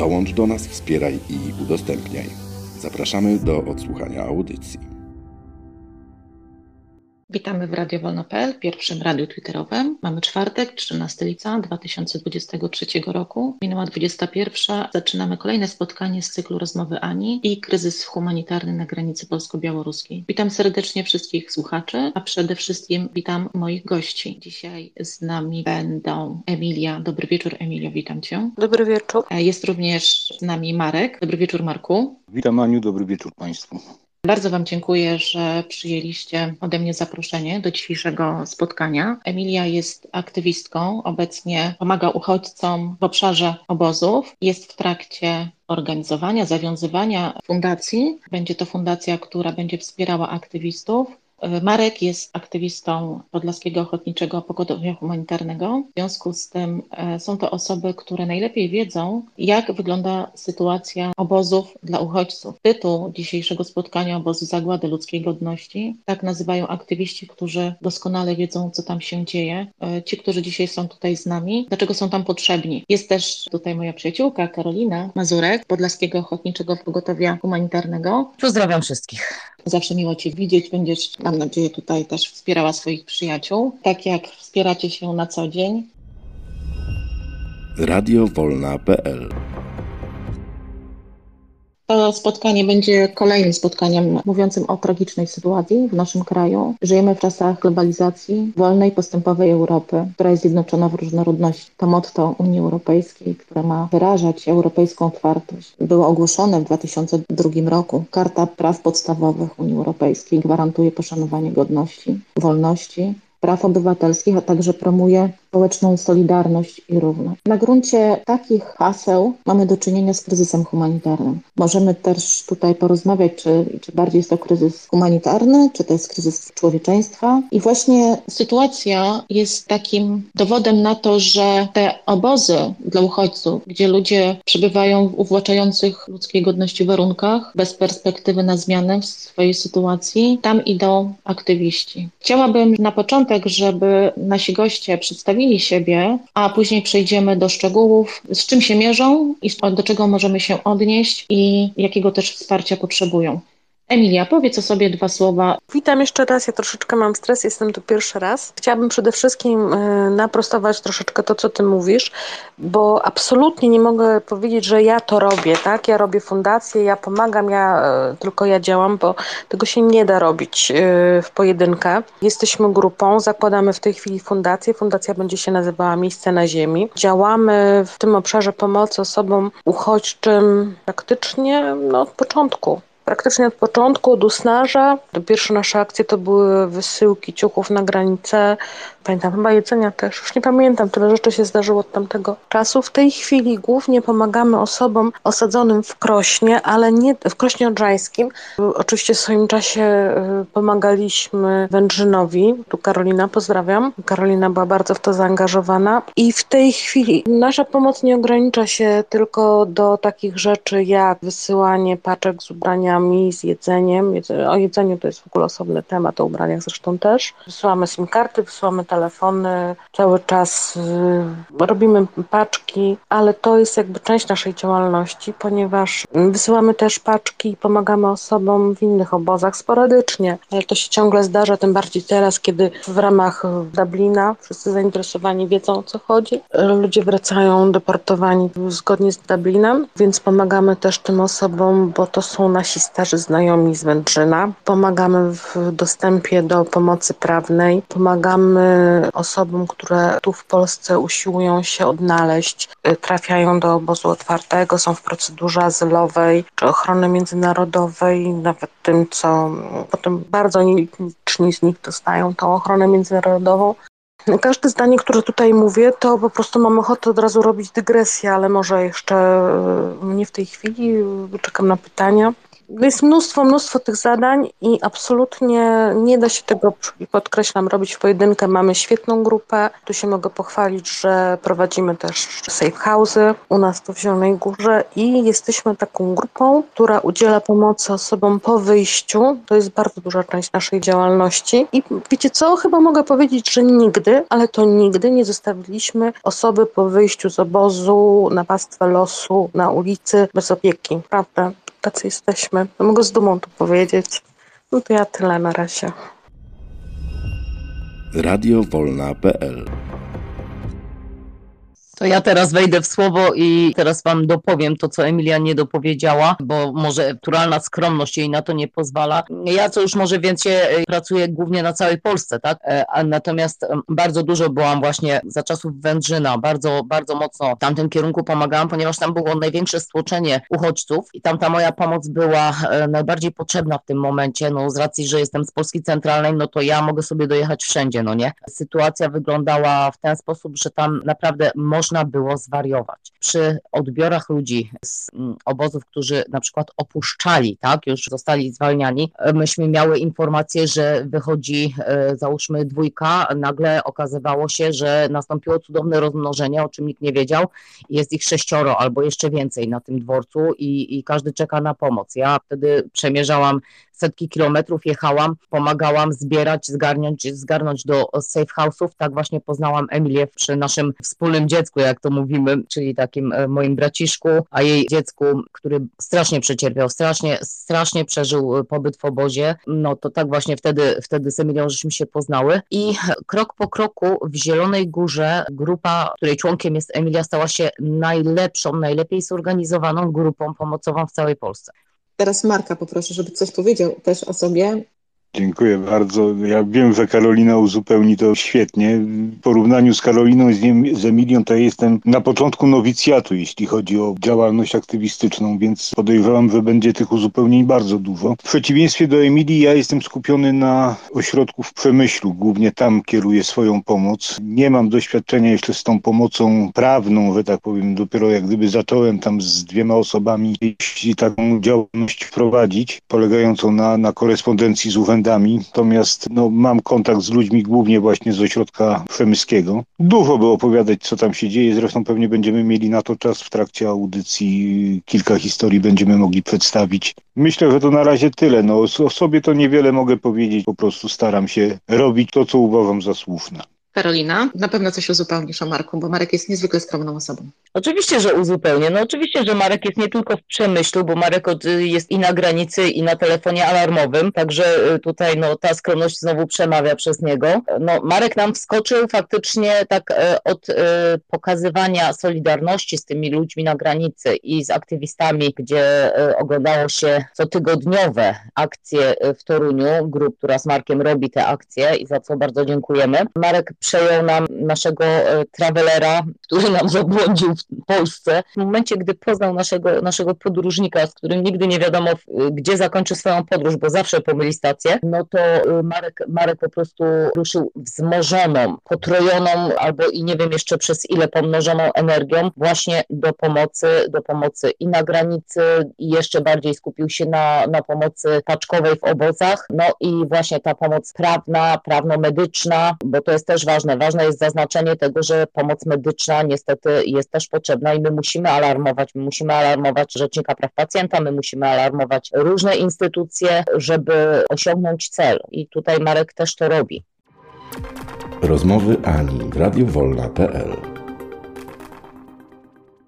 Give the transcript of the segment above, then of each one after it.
Dołącz do nas, wspieraj i udostępniaj. Zapraszamy do odsłuchania audycji. Witamy w Radio Wolno.pl, pierwszym radiu twitterowym. Mamy czwartek, 13 lipca 2023 roku. Minęła 21. Zaczynamy kolejne spotkanie z cyklu rozmowy Ani i kryzys humanitarny na granicy polsko-białoruskiej. Witam serdecznie wszystkich słuchaczy, a przede wszystkim witam moich gości. Dzisiaj z nami będą Emilia. Dobry wieczór, Emilio, witam Cię. Dobry wieczór. Jest również z nami Marek. Dobry wieczór, Marku. Witam Aniu, dobry wieczór Państwu. Bardzo Wam dziękuję, że przyjęliście ode mnie zaproszenie do dzisiejszego spotkania. Emilia jest aktywistką, obecnie pomaga uchodźcom w obszarze obozów. Jest w trakcie organizowania, zawiązywania fundacji. Będzie to fundacja, która będzie wspierała aktywistów Marek jest aktywistą Podlaskiego Ochotniczego Pogotowia Humanitarnego. W związku z tym e, są to osoby, które najlepiej wiedzą, jak wygląda sytuacja obozów dla uchodźców. Tytuł dzisiejszego spotkania Obozu Zagłady Ludzkiej Godności tak nazywają aktywiści, którzy doskonale wiedzą, co tam się dzieje. E, ci, którzy dzisiaj są tutaj z nami, dlaczego są tam potrzebni. Jest też tutaj moja przyjaciółka Karolina Mazurek, Podlaskiego Ochotniczego Pogotowia Humanitarnego. Pozdrawiam wszystkich. Zawsze miło Cię widzieć. Będziesz, mam nadzieję, tutaj też wspierała swoich przyjaciół, tak jak wspieracie się na co dzień. Radiowolna.pl to spotkanie będzie kolejnym spotkaniem mówiącym o tragicznej sytuacji w naszym kraju. Żyjemy w czasach globalizacji, wolnej, postępowej Europy, która jest zjednoczona w różnorodności. To motto Unii Europejskiej, która ma wyrażać europejską otwartość, było ogłoszone w 2002 roku. Karta Praw Podstawowych Unii Europejskiej gwarantuje poszanowanie godności, wolności, praw obywatelskich, a także promuje społeczną solidarność i równość. Na gruncie takich haseł mamy do czynienia z kryzysem humanitarnym. Możemy też tutaj porozmawiać, czy, czy bardziej jest to kryzys humanitarny, czy to jest kryzys człowieczeństwa. I właśnie sytuacja jest takim dowodem na to, że te obozy dla uchodźców, gdzie ludzie przebywają w uwłaczających ludzkiej godności warunkach, bez perspektywy na zmianę w swojej sytuacji, tam idą aktywiści. Chciałabym na początek, żeby nasi goście przedstawili przedstawili siebie, a później przejdziemy do szczegółów, z czym się mierzą i do czego możemy się odnieść i jakiego też wsparcia potrzebują. Emilia, powiedz o sobie dwa słowa. Witam jeszcze raz, ja troszeczkę mam stres, jestem tu pierwszy raz. Chciałabym przede wszystkim e, naprostować troszeczkę to, co ty mówisz, bo absolutnie nie mogę powiedzieć, że ja to robię, tak? Ja robię fundację, ja pomagam, ja e, tylko ja działam, bo tego się nie da robić e, w pojedynkę. Jesteśmy grupą, zakładamy w tej chwili fundację. Fundacja będzie się nazywała Miejsce na Ziemi. Działamy w tym obszarze pomocy osobom uchodźczym praktycznie no, od początku praktycznie od początku, od usnarza. Pierwsze nasze akcje to były wysyłki ciuchów na granicę, Pamiętam chyba jedzenia też, już nie pamiętam, tyle rzeczy się zdarzyło od tamtego czasu. W tej chwili głównie pomagamy osobom osadzonym w Krośnie, ale nie w Krośnie Odrzańskim. Oczywiście w swoim czasie y, pomagaliśmy Wędrzynowi, tu Karolina, pozdrawiam. Karolina była bardzo w to zaangażowana i w tej chwili nasza pomoc nie ogranicza się tylko do takich rzeczy jak wysyłanie paczek z ubraniami, z jedzeniem. O jedzeniu to jest w ogóle osobny temat, o ubraniach zresztą też. Wysyłamy SIM karty, wysyłamy telefony, cały czas y, robimy paczki, ale to jest jakby część naszej działalności, ponieważ wysyłamy też paczki i pomagamy osobom w innych obozach sporadycznie, ale to się ciągle zdarza, tym bardziej teraz, kiedy w ramach Dublina wszyscy zainteresowani wiedzą o co chodzi. Ludzie wracają deportowani zgodnie z Dublinem, więc pomagamy też tym osobom, bo to są nasi starzy znajomi z Wędrzyna. Pomagamy w dostępie do pomocy prawnej, pomagamy osobom, które tu w Polsce usiłują się odnaleźć, y, trafiają do obozu otwartego, są w procedurze azylowej czy ochrony międzynarodowej, nawet tym, co potem bardzo liczni z nich dostają tą ochronę międzynarodową, Każde zdanie, które tutaj mówię, to po prostu mam ochotę od razu robić dygresję, ale może jeszcze e, nie w tej chwili. Czekam na pytania. Jest mnóstwo, mnóstwo tych zadań i absolutnie nie da się tego, podkreślam, robić w pojedynkę. Mamy świetną grupę. Tu się mogę pochwalić, że prowadzimy też safe house'y u nas tu w Zielonej Górze i jesteśmy taką grupą, która udziela pomocy osobom po wyjściu. To jest bardzo duża część naszej działalności. I wiecie co? Chyba mogę powiedzieć, że nigdy, ale to nigdy nie zostawiliśmy osoby po wyjściu z obozu na pastwę losu, na ulicy bez opieki. Prawda? Tacy jesteśmy. No mogę z dumą to powiedzieć. No to ja tyle na razie. Radiowolna.pl To ja teraz wejdę w słowo i teraz wam dopowiem to, co Emilia nie dopowiedziała, bo może naturalna skromność jej na to nie pozwala. Ja co już może więcej e, pracuję głównie na całej Polsce, tak? E, natomiast bardzo dużo byłam właśnie za czasów Wędrzyna, bardzo, bardzo mocno w tamtym kierunku pomagałam, ponieważ tam było największe stłoczenie uchodźców i tam ta moja pomoc była e, najbardziej potrzebna w tym momencie, no z racji, że jestem z Polski Centralnej, no to ja mogę sobie dojechać wszędzie, no nie? Sytuacja wyglądała w ten sposób, że tam naprawdę można można było zwariować. Przy odbiorach ludzi z mm, obozów, którzy na przykład opuszczali, tak, już zostali zwalniani, myśmy miały informację, że wychodzi e, załóżmy dwójka, nagle okazywało się, że nastąpiło cudowne rozmnożenie, o czym nikt nie wiedział, jest ich sześcioro albo jeszcze więcej na tym dworcu i, i każdy czeka na pomoc. Ja wtedy przemierzałam setki kilometrów jechałam, pomagałam zbierać, zgarnąć, zgarnąć do safe house'ów. Tak właśnie poznałam Emilię przy naszym wspólnym dziecku, jak to mówimy, czyli takim e, moim braciszku, a jej dziecku, który strasznie przecierpiał, strasznie, strasznie przeżył e, pobyt w obozie. No to tak właśnie wtedy, wtedy z Emilią żeśmy się poznały i krok po kroku w Zielonej Górze grupa, której członkiem jest Emilia, stała się najlepszą, najlepiej zorganizowaną grupą pomocową w całej Polsce. Teraz Marka poproszę, żeby coś powiedział też o sobie Dziękuję bardzo. Ja wiem, że Karolina uzupełni to świetnie. W porównaniu z Karoliną i z Emilią to ja jestem na początku nowicjatu, jeśli chodzi o działalność aktywistyczną, więc podejrzewam, że będzie tych uzupełnień bardzo dużo. W przeciwieństwie do Emilii ja jestem skupiony na ośrodku w Przemyślu. Głównie tam kieruję swoją pomoc. Nie mam doświadczenia jeszcze z tą pomocą prawną, że tak powiem. Dopiero jak gdyby zacząłem tam z dwiema osobami jeśli taką działalność prowadzić, polegającą na, na korespondencji z urzędem natomiast no, mam kontakt z ludźmi głównie właśnie z ośrodka przemyskiego. Dużo by opowiadać, co tam się dzieje, zresztą pewnie będziemy mieli na to czas w trakcie audycji, kilka historii będziemy mogli przedstawić. Myślę, że to na razie tyle. No, o sobie to niewiele mogę powiedzieć, po prostu staram się robić to, co uważam za słuszne. Karolina, na pewno coś uzupełnisz o Marku, bo Marek jest niezwykle skromną osobą. Oczywiście, że uzupełnię. No oczywiście, że Marek jest nie tylko w przemyślu, bo Marek jest i na granicy, i na telefonie alarmowym, także y, tutaj no, ta skromność znowu przemawia przez niego. No, Marek nam wskoczył faktycznie tak e, od pokazywania solidarności z tymi ludźmi na granicy i z aktywistami, gdzie oglądało się cotygodniowe akcje w Toruniu, grup, która z Markiem robi te akcje i za co bardzo dziękujemy. Marek przejął nam naszego travelera, który nam zabłądził w Polsce. W momencie, gdy poznał naszego, naszego podróżnika, z którym nigdy nie wiadomo, gdzie zakończy swoją podróż, bo zawsze pomyli stację, no to y, Marek, Marek po prostu ruszył wzmożoną, potrojoną albo i nie wiem jeszcze przez ile pomnożoną energią właśnie do pomocy, do pomocy i na granicy i jeszcze bardziej skupił się na, na pomocy paczkowej w obozach, no i właśnie ta pomoc prawna, prawno-medyczna, bo to jest też ważne. Ważne jest zaznaczenie tego, że pomoc medyczna niestety jest też potrzebna i my musimy alarmować, my musimy alarmować Rzecznika Praw Pacjenta, my musimy alarmować różne instytucje, żeby osiągnąć cel i tutaj Marek też to robi. Rozmowy Ani w radiowolna.pl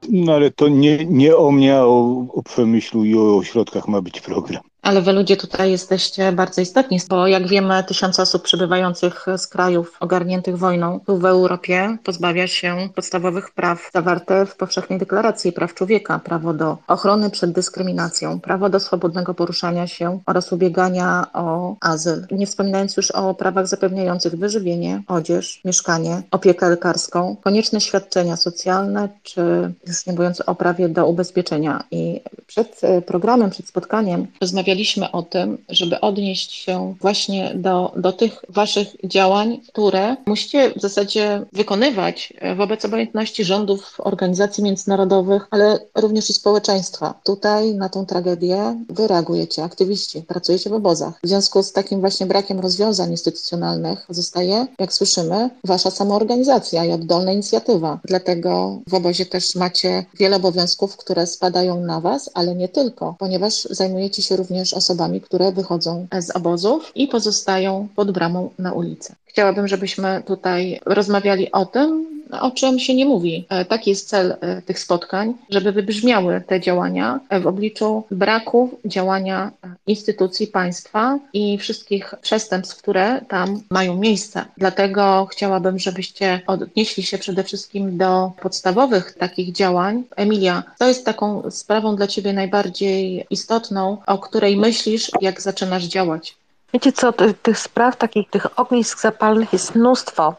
No ale to nie, nie o mnie, a o, o przemyślu i o ośrodkach ma być program. Ale wy ludzie tutaj jesteście bardzo istotni, bo jak wiemy, tysiące osób przybywających z krajów ogarniętych wojną tu w Europie pozbawia się podstawowych praw zawarte w Powszechnej Deklaracji Praw Człowieka. Prawo do ochrony przed dyskryminacją, prawo do swobodnego poruszania się oraz ubiegania o azyl. Nie wspominając już o prawach zapewniających wyżywienie, odzież, mieszkanie, opiekę lekarską, konieczne świadczenia socjalne, czy już nie mówiąc o prawie do ubezpieczenia. I przed programem, przed spotkaniem rozmawialiśmy rozmawialiśmy o tym, żeby odnieść się właśnie do, do tych waszych działań, które musicie w zasadzie wykonywać wobec obojętności rządów, organizacji międzynarodowych, ale również i społeczeństwa. Tutaj na tą tragedię wy reagujecie, aktywiści, pracujecie w obozach. W związku z takim właśnie brakiem rozwiązań instytucjonalnych zostaje, jak słyszymy, wasza samoorganizacja i oddolna inicjatywa. Dlatego w obozie też macie wiele obowiązków, które spadają na was, ale nie tylko, ponieważ zajmujecie się również osobami, które wychodzą z obozów i pozostają pod bramą na ulicy. Chciałabym, żebyśmy tutaj rozmawiali o tym, o czym się nie mówi. E, taki jest cel e, tych spotkań, żeby wybrzmiały te działania w obliczu braku działania instytucji państwa i wszystkich przestępstw, które tam mają miejsce. Dlatego chciałabym, żebyście odnieśli się przede wszystkim do podstawowych takich działań. Emilia, co jest taką sprawą dla Ciebie najbardziej istotną, o której myślisz, jak zaczynasz działać? Wiecie co, tych, spraw, takich tych ognisk zapalnych jest mnóstwo,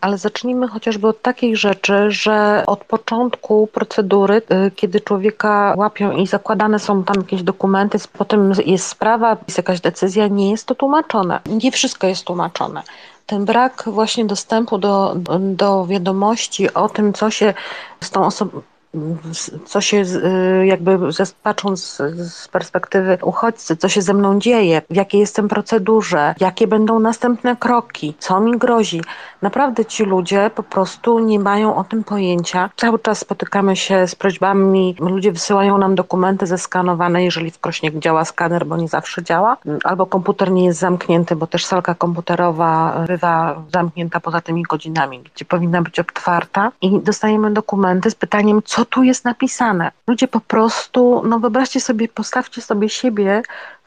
ale zacznijmy chociażby od takiej rzeczy, że od początku procedury, y, kiedy człowieka łapią i zakładane są tam jakieś dokumenty, potem jest sprawa, jest jakaś decyzja, nie jest to tłumaczone. Nie wszystko jest tłumaczone ten brak właśnie dostępu do, do wiadomości o tym, co się z tą osobą, co się y, jakby patrząc z perspektywy uchodźcy, co się ze mną dzieje, w jakiej jestem procedurze, jakie będą następne kroki, co mi grozi. Naprawdę ci ludzie po prostu nie mają o tym pojęcia. Cały czas spotykamy się z prośbami, ludzie wysyłają nam dokumenty zeskanowane, jeżeli w Krośnie działa skaner, bo nie zawsze działa, albo komputer nie jest zamknięty, bo też salka komputerowa bywa zamknięta poza tymi godzinami, gdzie powinna być otwarta i dostajemy dokumenty z pytaniem, co tu jest napisane. Ludzie po prostu, no wyobraźcie sobie, postawcie sobie siebie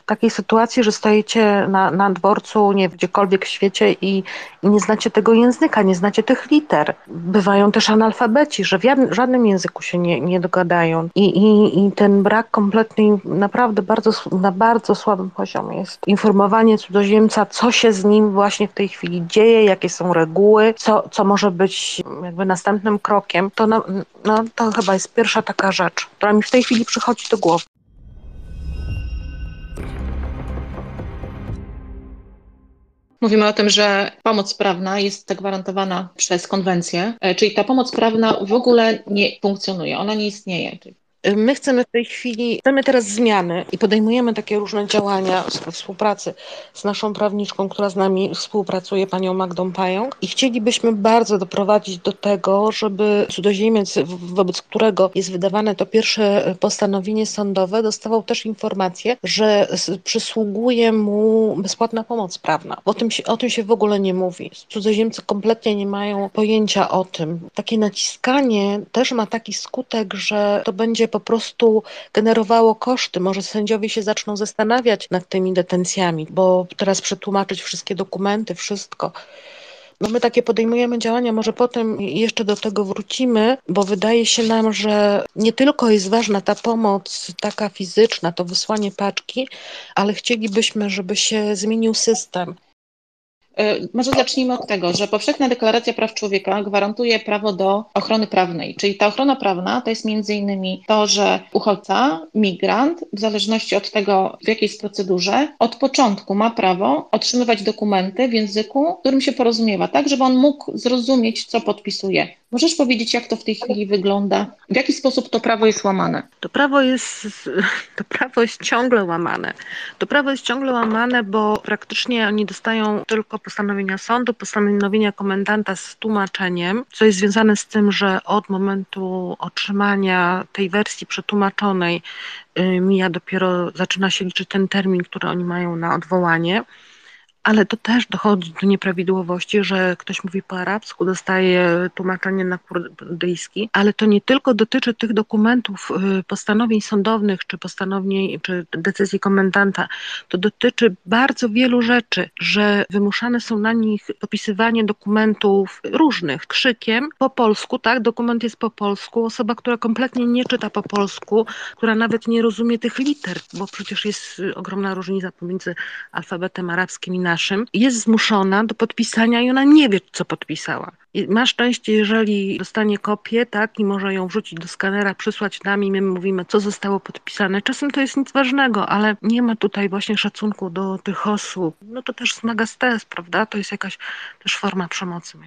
takiej sytuacji, że stoicie na, na dworcu, nie gdziekolwiek w świecie i, i, nie znacie tego języka, nie znacie tych liter. Bywają też analfabeci, że w żadnym języku się nie, nie dogadają. I, i, I ten brak kompletnej, naprawdę bardzo, na bardzo słabym poziomie jest informowanie cudzoziemca, co się z nim właśnie w tej chwili dzieje, jakie są reguły, co, co może być jakby następnym krokiem. To, no, no, to chyba jest pierwsza taka rzecz, która mi w tej chwili przychodzi do głowy. Mówimy o tym, że pomoc prawna jest zagwarantowana przez konwencję, e, czyli ta pomoc prawna w ogóle nie funkcjonuje, ona nie istnieje. My chcemy w tej chwili, chcemy teraz zmiany i podejmujemy takie różne działania we współpracy z naszą prawniczką, która z nami współpracuje, panią Magdą Pająk i chcielibyśmy bardzo doprowadzić do tego, żeby cudzoziemiec, wobec którego jest wydawane to pierwsze postanowienie sądowe, dostawał też informację, że przysługuje mu bezpłatna pomoc prawna. O tym, się, o tym się w ogóle nie mówi. Cudzoziemcy kompletnie nie mają pojęcia o tym. Takie naciskanie też ma taki skutek, że to będzie po prostu generowało koszty. Może sędziowie się zaczną zastanawiać nad tymi detencjami, bo teraz przetłumaczyć wszystkie dokumenty, wszystko. No my takie podejmujemy działania, może potem jeszcze do tego wrócimy, bo wydaje się nam, że nie tylko jest ważna ta pomoc taka fizyczna, to wysłanie paczki, ale chcielibyśmy, żeby się zmienił system. E, może zacznijmy od tego, że Powszechna Deklaracja Praw Człowieka gwarantuje prawo do ochrony prawnej, czyli ta ochrona prawna to jest między innymi to, że uchodźca, migrant, w zależności od tego, w jakiej jest procedurze, od początku ma prawo otrzymywać dokumenty w języku, którym się porozumiewa, tak, żeby on mógł zrozumieć, co podpisuje. Możesz powiedzieć, jak to w tej chwili wygląda? W jaki sposób to prawo jest łamane? To prawo jest, to prawo jest ciągle łamane. To prawo jest ciągle łamane, bo praktycznie oni dostają tylko postanowienia sądu, postanowienia komendanta z tłumaczeniem, co jest związane z tym, że od momentu otrzymania tej wersji przetłumaczonej y, mija dopiero, zaczyna się liczyć ten termin, który oni mają na odwołanie ale to też dochodzi do nieprawidłowości, że ktoś mówi po arabsku, dostaje tłumaczenie na kurdyjski, ale to nie tylko dotyczy tych dokumentów, y, postanowień sądownych, czy postanowień, czy decyzji komendanta, to dotyczy bardzo wielu rzeczy, że wymuszane są na nich popisywanie dokumentów różnych. Krzykiem po polsku, tak, dokument jest po polsku, osoba, która kompletnie nie czyta po polsku, która nawet nie rozumie tych liter, bo przecież jest ogromna różnica pomiędzy alfabetem arabskim i naszym, jest zmuszona do podpisania i ona nie wie, co podpisała. I ma szczęście, jeżeli dostanie kopię, tak, i może ją wrzucić do skanera, przysłać nam i my mówimy, co zostało podpisane. Czasem to jest nic ważnego, ale nie ma tutaj właśnie szacunku do tych osób. No to też zmaga stres, prawda? To jest jakaś też forma przemocy.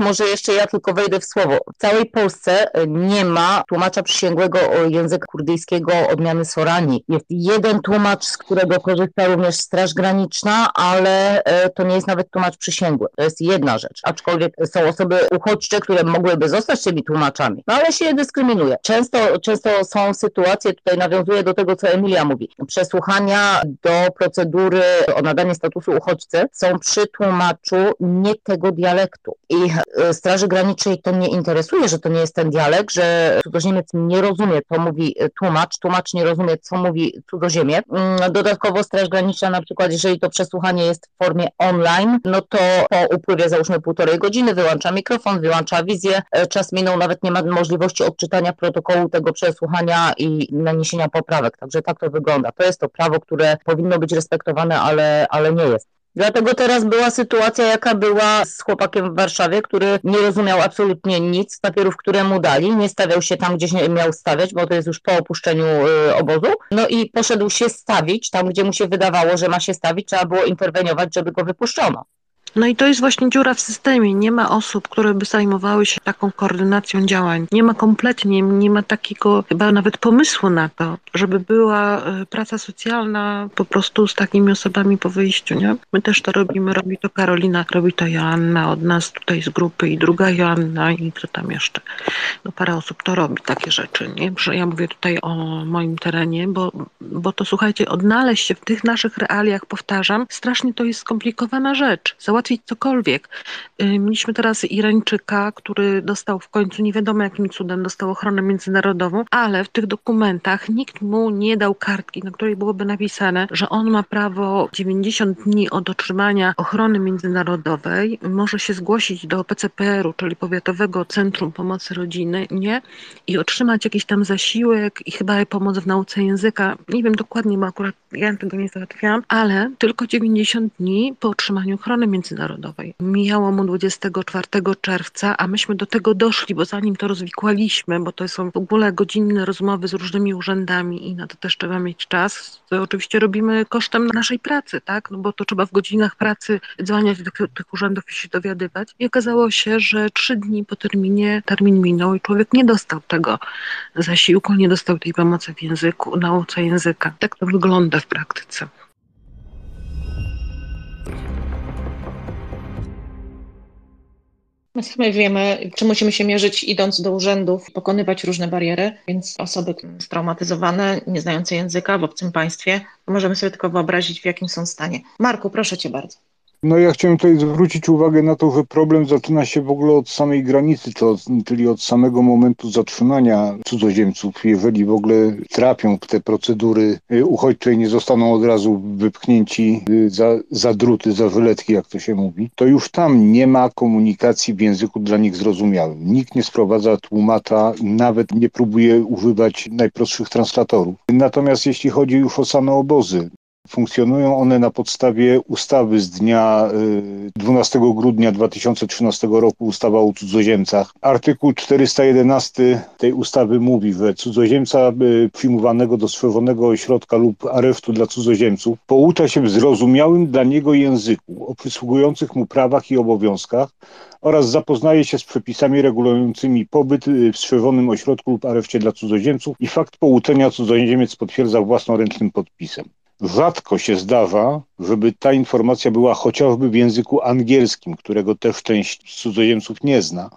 Może jeszcze ja tylko wejdę w słowo. W całej Polsce e, nie ma tłumacza przysięgłego języka kurdyjskiego odmiany Sorani. Jest jeden tłumacz, z którego korzysta również Straż Graniczna, ale e, to nie jest nawet tłumacz przysięgły. To jest jedna rzecz. Aczkolwiek są osoby uchodźcze, które mogłyby zostać tymi tłumaczami, no ale się dyskryminuje. Często, często są sytuacje, tutaj nawiązuję do tego, co Emilia mówi, przesłuchania do procedury o nadanie statusu uchodźcy są przy tłumaczu nie tego dialektu. I Straży Granicznej to nie interesuje, że to nie jest ten dialekt, że cudzoziemiec nie rozumie, co mówi e, tłumacz, tłumacz nie rozumie, co mówi cudzoziemiec. Mm, dodatkowo Straż Graniczna na przykład, jeżeli to przesłuchanie jest w formie online, no to po upływie załóżmy półtorej godziny wyłącza mikrofon, wyłącza wizję, e, czas minął, nawet nie ma możliwości odczytania protokołu tego przesłuchania i naniesienia poprawek. Także tak to wygląda. To jest to prawo, które powinno być respektowane, ale, ale nie jest. Dlatego teraz była sytuacja, jaka była z chłopakiem w Warszawie, który nie rozumiał absolutnie nic z papierów, które mu dali, nie stawiał się tam, gdzie miał stawiać, bo to jest już po opuszczeniu y, obozu. No i poszedł się stawić tam, gdzie mu się wydawało, że ma się stawić, trzeba było interweniować, żeby go wypuszczono. No i to jest właśnie dziura w systemie. Nie ma osób, które by zajmowały się taką koordynacją działań. Nie ma kompletnie, nie ma takiego chyba nawet pomysłu na to, żeby była e, praca socjalna po prostu z takimi osobami po wyjściu, nie? My też to robimy, robi to Karolina, robi to Joanna od nas tutaj z grupy i druga Joanna i kto tam jeszcze. No parę osób to robi takie rzeczy, nie? Ja mówię tutaj o moim terenie, bo, bo to słuchajcie, odnaleźć się w tych naszych realiach, powtarzam, strasznie to jest skomplikowana rzecz. Załatwić załatwić cokolwiek. Y, mieliśmy teraz Irańczyka, który dostał w końcu, nie wiadomo jakim cudem, dostał ochronę międzynarodową, ale w tych dokumentach nikt mu nie dał kartki, na której byłoby napisane, że on ma prawo 90 dni od otrzymania ochrony międzynarodowej, może się zgłosić do PCPR-u, czyli Powiatowego Centrum Pomocy Rodziny, nie? I otrzymać jakiś tam zasiłek i chyba pomoc w nauce języka. Nie wiem dokładnie, bo akurat ja tego nie załatwiałam, ale tylko 90 dni po otrzymaniu ochrony międzynarodowej międzynarodowej. Mijało mu 24 czerwca, a myśmy do tego doszli, bo zanim to rozwikłaliśmy, bo to są w ogóle godzinne rozmowy z różnymi urzędami i na to też trzeba mieć czas, to oczywiście robimy kosztem naszej pracy, tak? No bo to trzeba w godzinach pracy dzwoniać do tych urzędów i się dowiadywać. I okazało się, że trzy dni po terminie termin minął i człowiek nie dostał tego zasiłku, nie dostał tej pomocy w języku, nauce języka. Tak to wygląda w praktyce. My wiemy, czy musimy się mierzyć idąc do urzędów, pokonywać różne bariery, więc osoby straumatyzowane, nie znające języka w obcym państwie, możemy sobie tylko wyobrazić, w jakim są stanie. Marku, proszę cię bardzo. No ja chciałem tutaj zwrócić uwagę na to, że problem zaczyna się w ogóle od samej granicy, czyli od samego momentu zatrzymania cudzoziemców. Jeżeli w ogóle trafią w te procedury y, uchodźcze i nie zostaną od razu wypchnięci y, za, za druty, za wyletki, jak to się mówi, to już tam nie ma komunikacji w języku dla nich zrozumiałym. Nikt nie sprowadza tłumacza, nawet nie próbuje używać najprostszych translatorów. Natomiast jeśli chodzi już o same obozy, Funkcjonują one na podstawie ustawy z dnia 12 y, grudnia 2013 roku, ustawa o cudzoziemcach. Artykuł 411 tej ustawy mówi, że cudzoziemca y, przyjmowanego do stworzonego ośrodka lub aresztu dla cudzoziemców poucza się w zrozumiałym dla niego języku o przysługujących mu prawach i obowiązkach oraz zapoznaje się z przepisami regulującymi pobyt y, w strzeżonym ośrodku lub areszcie dla cudzoziemców i fakt pouczenia cudzoziemiec potwierdza własnoręcznym podpisem. Rzadko się zdarza, żeby ta informacja była chociażby w języku angielskim, którego też część cudzoziemców nie zna.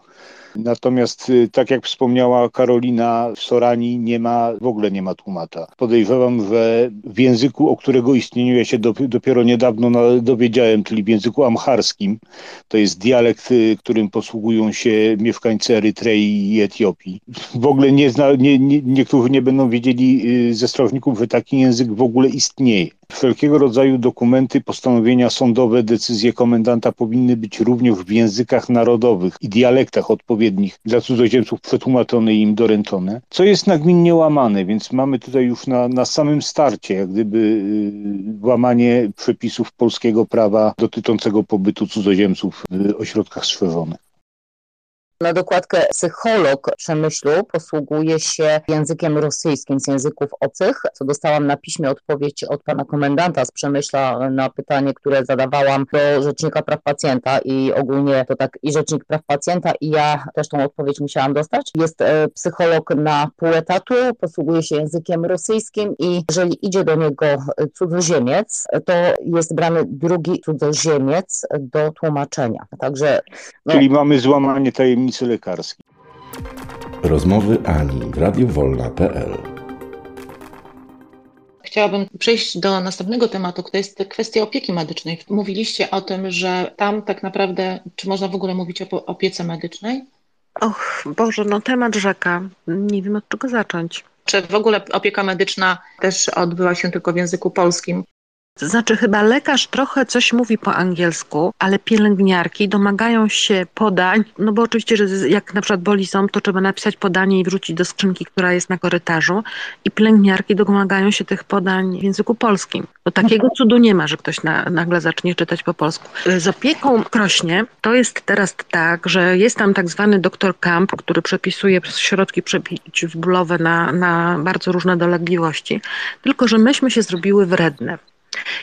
Natomiast, y, tak jak wspomniała Karolina, w Sorani nie ma, w ogóle nie ma tłumacza. Podejrzewam, że w języku, o którego istnieniu ja się dopiero niedawno dowiedziałem, czyli w języku amharskim, to jest dialekt, y, którym posługują się mieszkańcy Erytrei i Etiopii. W ogóle nie zna, nie, nie, niektórzy nie będą wiedzieli y, ze strażników, że taki język w ogóle istnieje. Wszelkiego rodzaju dokumenty, postanowienia sądowe, decyzje komendanta powinny być również w językach narodowych i dialektach odpowiednich dla cudzoziemców przetłumaczone i im doręczone, co jest nagminnie łamane, więc mamy tutaj już na, na samym starcie jak gdyby y, łamanie przepisów polskiego prawa dotyczącego pobytu cudzoziemców w ośrodkach strzeżonych. Na dokładkę psycholog Przemyślu posługuje się językiem rosyjskim z języków obcych, co dostałam na piśmie odpowiedź od pana komendanta z Przemyśla na pytanie, które zadawałam do Rzecznika Praw Pacjenta i ogólnie to tak i Rzecznik Praw Pacjenta i ja też tą odpowiedź musiałam dostać. Jest e, psycholog na pół etatu, posługuje się językiem rosyjskim i jeżeli idzie do niego cudzoziemiec, to jest brany drugi cudzoziemiec do tłumaczenia. Także no, Czyli mamy złamanie tajemnicy tajemnicy lekarskiej. Rozmowy Ani w radiowolna.pl Chciałabym przejść do następnego tematu, to jest kwestia opieki medycznej. Mówiliście o tym, że tam tak naprawdę, czy można w ogóle mówić o opiece medycznej? Och, Boże, no temat rzeka. Nie wiem od czego zacząć. Czy w ogóle opieka medyczna też odbywa się tylko w języku polskim? To znaczy, chyba lekarz trochę coś mówi po angielsku, ale pielęgniarki domagają się podań, no bo oczywiście, że jak na przykład boli ząb, to trzeba napisać podanie i wrzucić do skrzynki, która jest na korytarzu. I pielęgniarki domagają się tych podań w języku polskim. Bo takiego cudu nie ma, że ktoś na, nagle zacznie czytać po polsku. Z opieką krośnie to jest teraz tak, że jest tam tak zwany doktor Camp, który przepisuje środki przeciwbólowe na, na bardzo różne dolegliwości. Tylko, że myśmy się zrobiły wredne.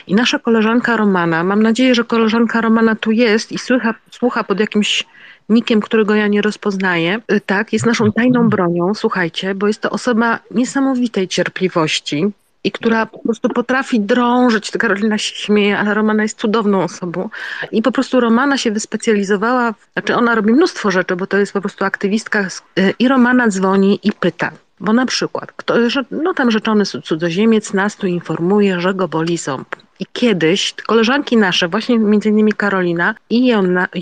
I nasza koleżanka Romana, mam nadzieję, że koleżanka Romana tu jest i słucha, słucha pod jakimś nikiem, którego ja nie rozpoznaję, y, tak, jest naszą tajną bronią, słuchajcie, bo jest to osoba niesamowitej cierpliwości i która po prostu potrafi drążyć, Karolina się śmieje, ale Romana jest cudowną osobą. I po prostu Romana się wyspecjalizowała, znaczy ona robi mnóstwo rzeczy, bo to jest po prostu aktywistka y, i Romana dzwoni i pyta, bo na przykład, kto, no tam rzeczony cudzoziemiec nas tu informuje, że go boli ząb. I kiedyś koleżanki nasze, właśnie innymi Karolina i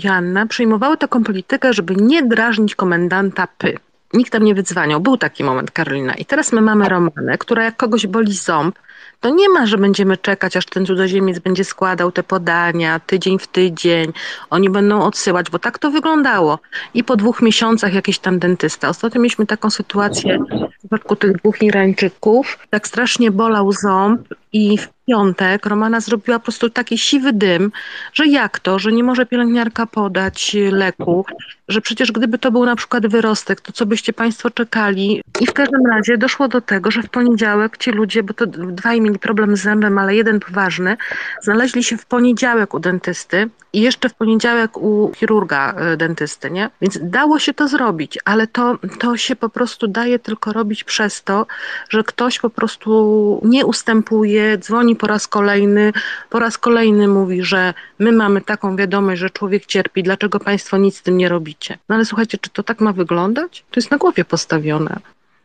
Joanna przyjmowały taką politykę, żeby nie drażnić komendanta Py. Nikt tam nie wydzwaniał. Był taki moment, Karolina. I teraz my mamy Romanę, która jak kogoś boli ząb, to nie ma, że będziemy czekać, aż ten cudzoziemiec będzie składał te podania tydzień w tydzień. Oni będą odsyłać, bo tak to wyglądało. I po dwóch miesiącach jakiś tam dentysta. Ostatnio mieliśmy taką sytuację w przypadku tych dwóch Irańczyków. Tak strasznie bolał ząb i piątek Romana zrobiła po prostu taki siwy dym, że jak to, że nie może pielęgniarka podać leku, że przecież gdyby to był na przykład wyrostek, to co byście Państwo czekali? I w każdym razie doszło do tego, że w poniedziałek ci ludzie, bo to dwaj mieli problem z zębem, ale jeden poważny, znaleźli się w poniedziałek u dentysty i jeszcze w poniedziałek u chirurga e, dentysty, nie? Więc dało się to zrobić, ale to, to się po prostu daje tylko robić przez to, że ktoś po prostu nie ustępuje, dzwoni po raz kolejny, po raz kolejny mówi, że my mamy taką wiadomość, że człowiek cierpi, dlaczego państwo nic z tym nie robicie? No ale słuchajcie, czy to tak ma wyglądać? To jest na głowie postawione.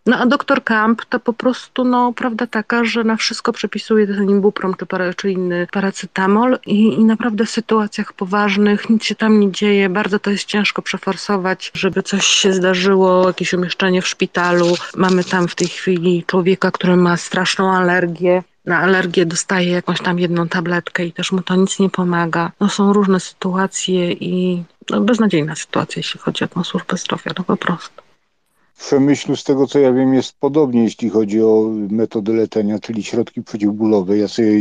No a doktor Camp to po prostu, no, prawda taka, że na wszystko przepisuje ten imbuprom czy, para, czy inny paracetamol i, i naprawdę w sytuacjach poważnych nic się tam nie dzieje, bardzo to jest ciężko przeforsować, żeby coś się zdarzyło, jakieś umieszczenie w szpitalu. Mamy tam w tej chwili człowieka, który ma straszną alergię, na alergię dostaje jakąś tam jedną tabletkę i też mu to nic nie pomaga. No są różne sytuacje i no, beznadziejna sytuacja, jeśli chodzi o tą służbę zdrowia, no po prostu. Przemyślu, z tego co ja wiem, jest podobnie, jeśli chodzi o metody leczenia, czyli środki przeciwbólowe. Ja sobie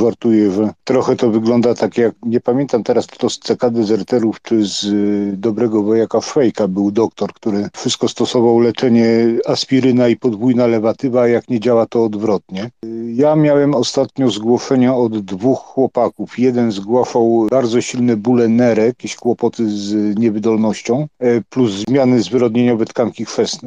żartuję, że trochę to wygląda tak jak, nie pamiętam teraz kto z CK dezerterów, czy z y, dobrego wojaka Szwejka był doktor, który wszystko stosował leczenie aspiryna i podwójna lewatywa, a jak nie działa to odwrotnie. Ja miałem ostatnio zgłoszenia od dwóch chłopaków. Jeden zgłaszał bardzo silne bóle nerek, jakieś kłopoty z niewydolnością, e, plus zmiany zwyrodnieniowe tkanki chwęstnej.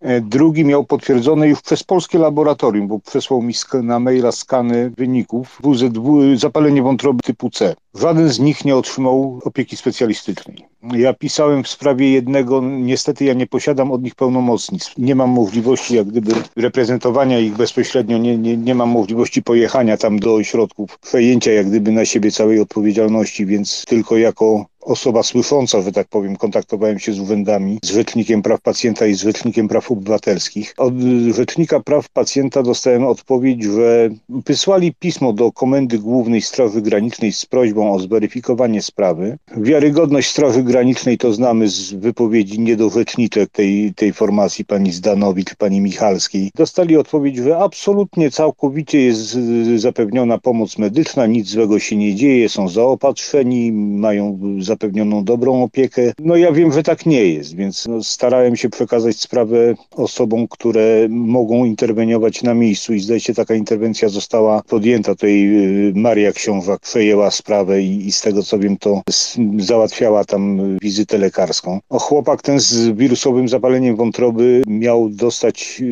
E, drugi miał potwierdzone już przez polskie laboratorium, bo przesłał mi na maila skany wyników WZW, zapalenie wątroby typu C. Żaden z nich nie otrzymał opieki specjalistycznej. Ja pisałem w sprawie jednego, niestety ja nie posiadam od nich pełnomocnictw. Nie mam możliwości jak gdyby reprezentowania ich bezpośrednio, nie, nie, nie mam możliwości pojechania tam do ośrodków, przejęcia jak gdyby na siebie całej odpowiedzialności, więc tylko jako osoba słysząca, że tak powiem, kontaktowałem się z urzędami, z Rzecznikiem Praw Pacjenta i z Rzecznikiem Praw Obywatelskich. Od Rzecznika Praw Pacjenta dostałem odpowiedź, że wysłali pismo do Komendy Głównej Straży Granicznej z prośbą o zweryfikowanie sprawy. Wiarygodność Straży Granicznej to znamy z wypowiedzi niedorzeczniczek tej, tej formacji pani Zdanowicz, pani Michalskiej. Dostali odpowiedź, że absolutnie, całkowicie jest zapewniona pomoc medyczna, nic złego się nie dzieje, są zaopatrzeni, mają zapewnioną dobrą opiekę. No ja wiem, że tak nie jest, więc no, starałem się przekazać sprawę osobom, które mogą interweniować na miejscu i zdaje się taka interwencja została podjęta. Tutaj y, Maria Książak przejęła sprawę i, i z tego co wiem to załatwiała tam wizytę lekarską. O, chłopak ten z wirusowym zapaleniem wątroby miał dostać,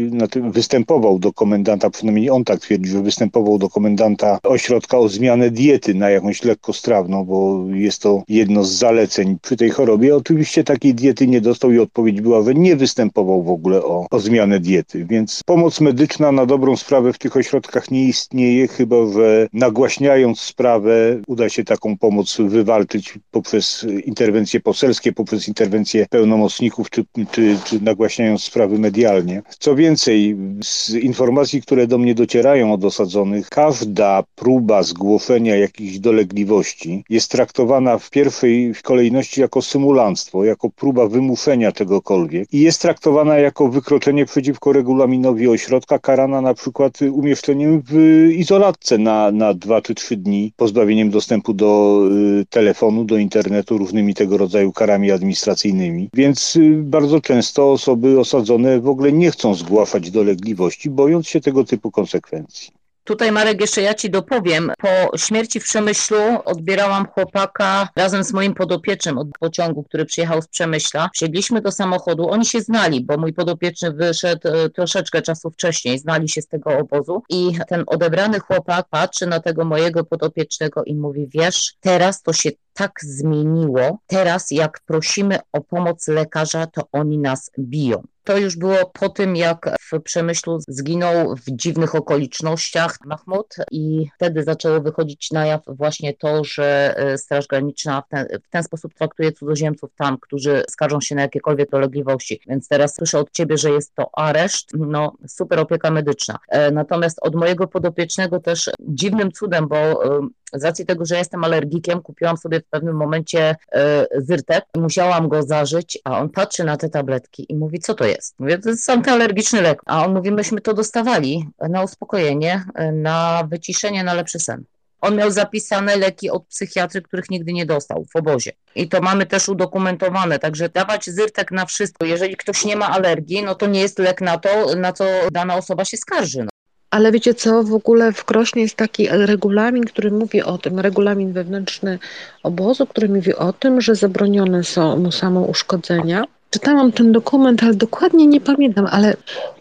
występował do komendanta, przynajmniej on tak twierdzi, że występował do komendanta ośrodka o zmianę diety na jakąś lekkostrawną, bo jest to jedno z zaleceń przy tej chorobie. Oczywiście takiej diety nie dostał i odpowiedź była, że nie występował w ogóle o, o zmianę diety. Więc pomoc medyczna na dobrą sprawę w tych ośrodkach nie istnieje, chyba że nagłaśniając sprawę uda się taką pomoc wywalczyć poprzez interwencje poselskie, poprzez interwencje pełnomocników, czy, czy, czy nagłaśniając sprawy medialnie. Co więcej, z informacji, które do mnie docierają od osadzonych, każda próba zgłoszenia jakichś dolegliwości jest traktowana w pierwszej kolejności jako symulanstwo, jako próba wymuszenia czegokolwiek i jest traktowana jako wykroczenie przeciwko regulaminowi ośrodka, karana na przykład umieszczeniem w izolatce na, na dwa czy trzy dni, pozbawieniem dostępu do y, telefonu, do internetu, różnymi tego rodzaju karami administracyjnymi. Więc y, bardzo często osoby osadzone w ogóle nie chcą zgłaszać dolegliwości, bojąc się tego typu konsekwencji. Tutaj Marek, jeszcze ja Ci dopowiem. Po śmierci w Przemyślu odbierałam chłopaka razem z moim podopiecznym od pociągu, który przyjechał z Przemyśla. Wsiedliśmy do samochodu. Oni się znali, bo mój podopieczny wyszedł e, troszeczkę czasu wcześniej. Znali się z tego obozu i ten odebrany chłopak patrzy na tego mojego podopiecznego i mówi, wiesz, teraz to się tak zmieniło. Teraz jak prosimy o pomoc lekarza, to oni nas biją. To już było po tym, jak w Przemyślu zginął w dziwnych okolicznościach Mahmud i wtedy zaczęło wychodzić na jaw właśnie to, że e, Straż Graniczna w ten, w ten sposób traktuje cudzoziemców tam, którzy skarżą się na jakiekolwiek dolegliwości. Więc teraz słyszę od ciebie, że jest to areszt, no super opieka medyczna. E, natomiast od mojego podopiecznego też dziwnym cudem, bo e, z racji tego, że jestem alergikiem, kupiłam sobie w pewnym momencie e, Zyrtek i musiałam go zażyć, a on patrzy na te tabletki i mówi, co to jest? Mówię, to jest antyalergiczny lek. A on mówi, myśmy to dostawali na uspokojenie, e, na wyciszenie, na lepszy sen. On miał zapisane leki od psychiatry, których nigdy nie dostał w obozie. I to mamy też udokumentowane, także dawać zyrtek na wszystko. Jeżeli ktoś nie ma alergii, no to nie jest lek na to, na co dana osoba się skarży. No. Ale wiecie co, w ogóle w Krośnie jest taki regulamin, który mówi o tym, regulamin wewnętrzny obozu, który mówi o tym, że zabronione są mu samouszkodzenia. Czytałam ten dokument, ale dokładnie nie pamiętam, ale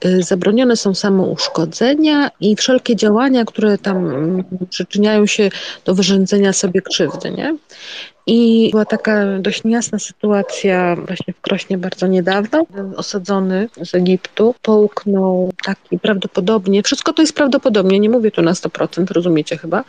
y, zabronione są samouszkodzenia i wszelkie działania, które tam mm, przyczyniają się do wyrządzenia sobie krzywdy, nie? I była taka dość niejasna sytuacja właśnie w Krośnie bardzo niedawno. Osadzony z Egiptu połknął taki prawdopodobnie, wszystko to jest prawdopodobnie, nie mówię tu na 100%, rozumiecie chyba,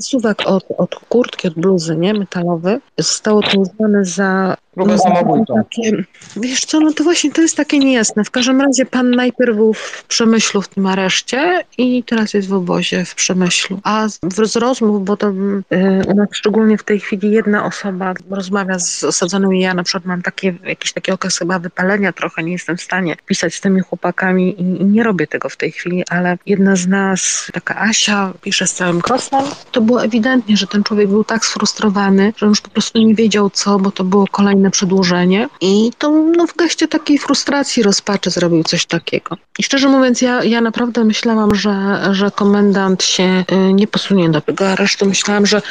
suwak od, od kurtki, od bluzy, nie, metalowy. Zostało to uznane za Próbę samobójczą. Takie, wiesz co, no to właśnie to jest takie niejasne. W każdym razie pan najpierw był w Przemyślu w tym areszcie i teraz jest w obozie w Przemyślu. A z, z rozmów, bo to yy, u nas szczególnie w tej chwili jedna osoba rozmawia z osadzonym i ja na przykład mam takie, jakiś taki okres chyba wypalenia trochę, nie jestem w stanie pisać z tymi chłopakami i, i nie robię tego w tej chwili, ale jedna z nas, taka Asia, pisze z całym krosem, to było ewidentnie, że ten człowiek był tak sfrustrowany, że już po prostu nie wiedział co, bo to było kolejne przedłużenie i to no, w geście takiej frustracji, rozpaczy zrobił coś takiego. I szczerze mówiąc, ja, ja naprawdę myślałam, że, że komendant się y, nie posunie do tego aresztu. Myślałam, że,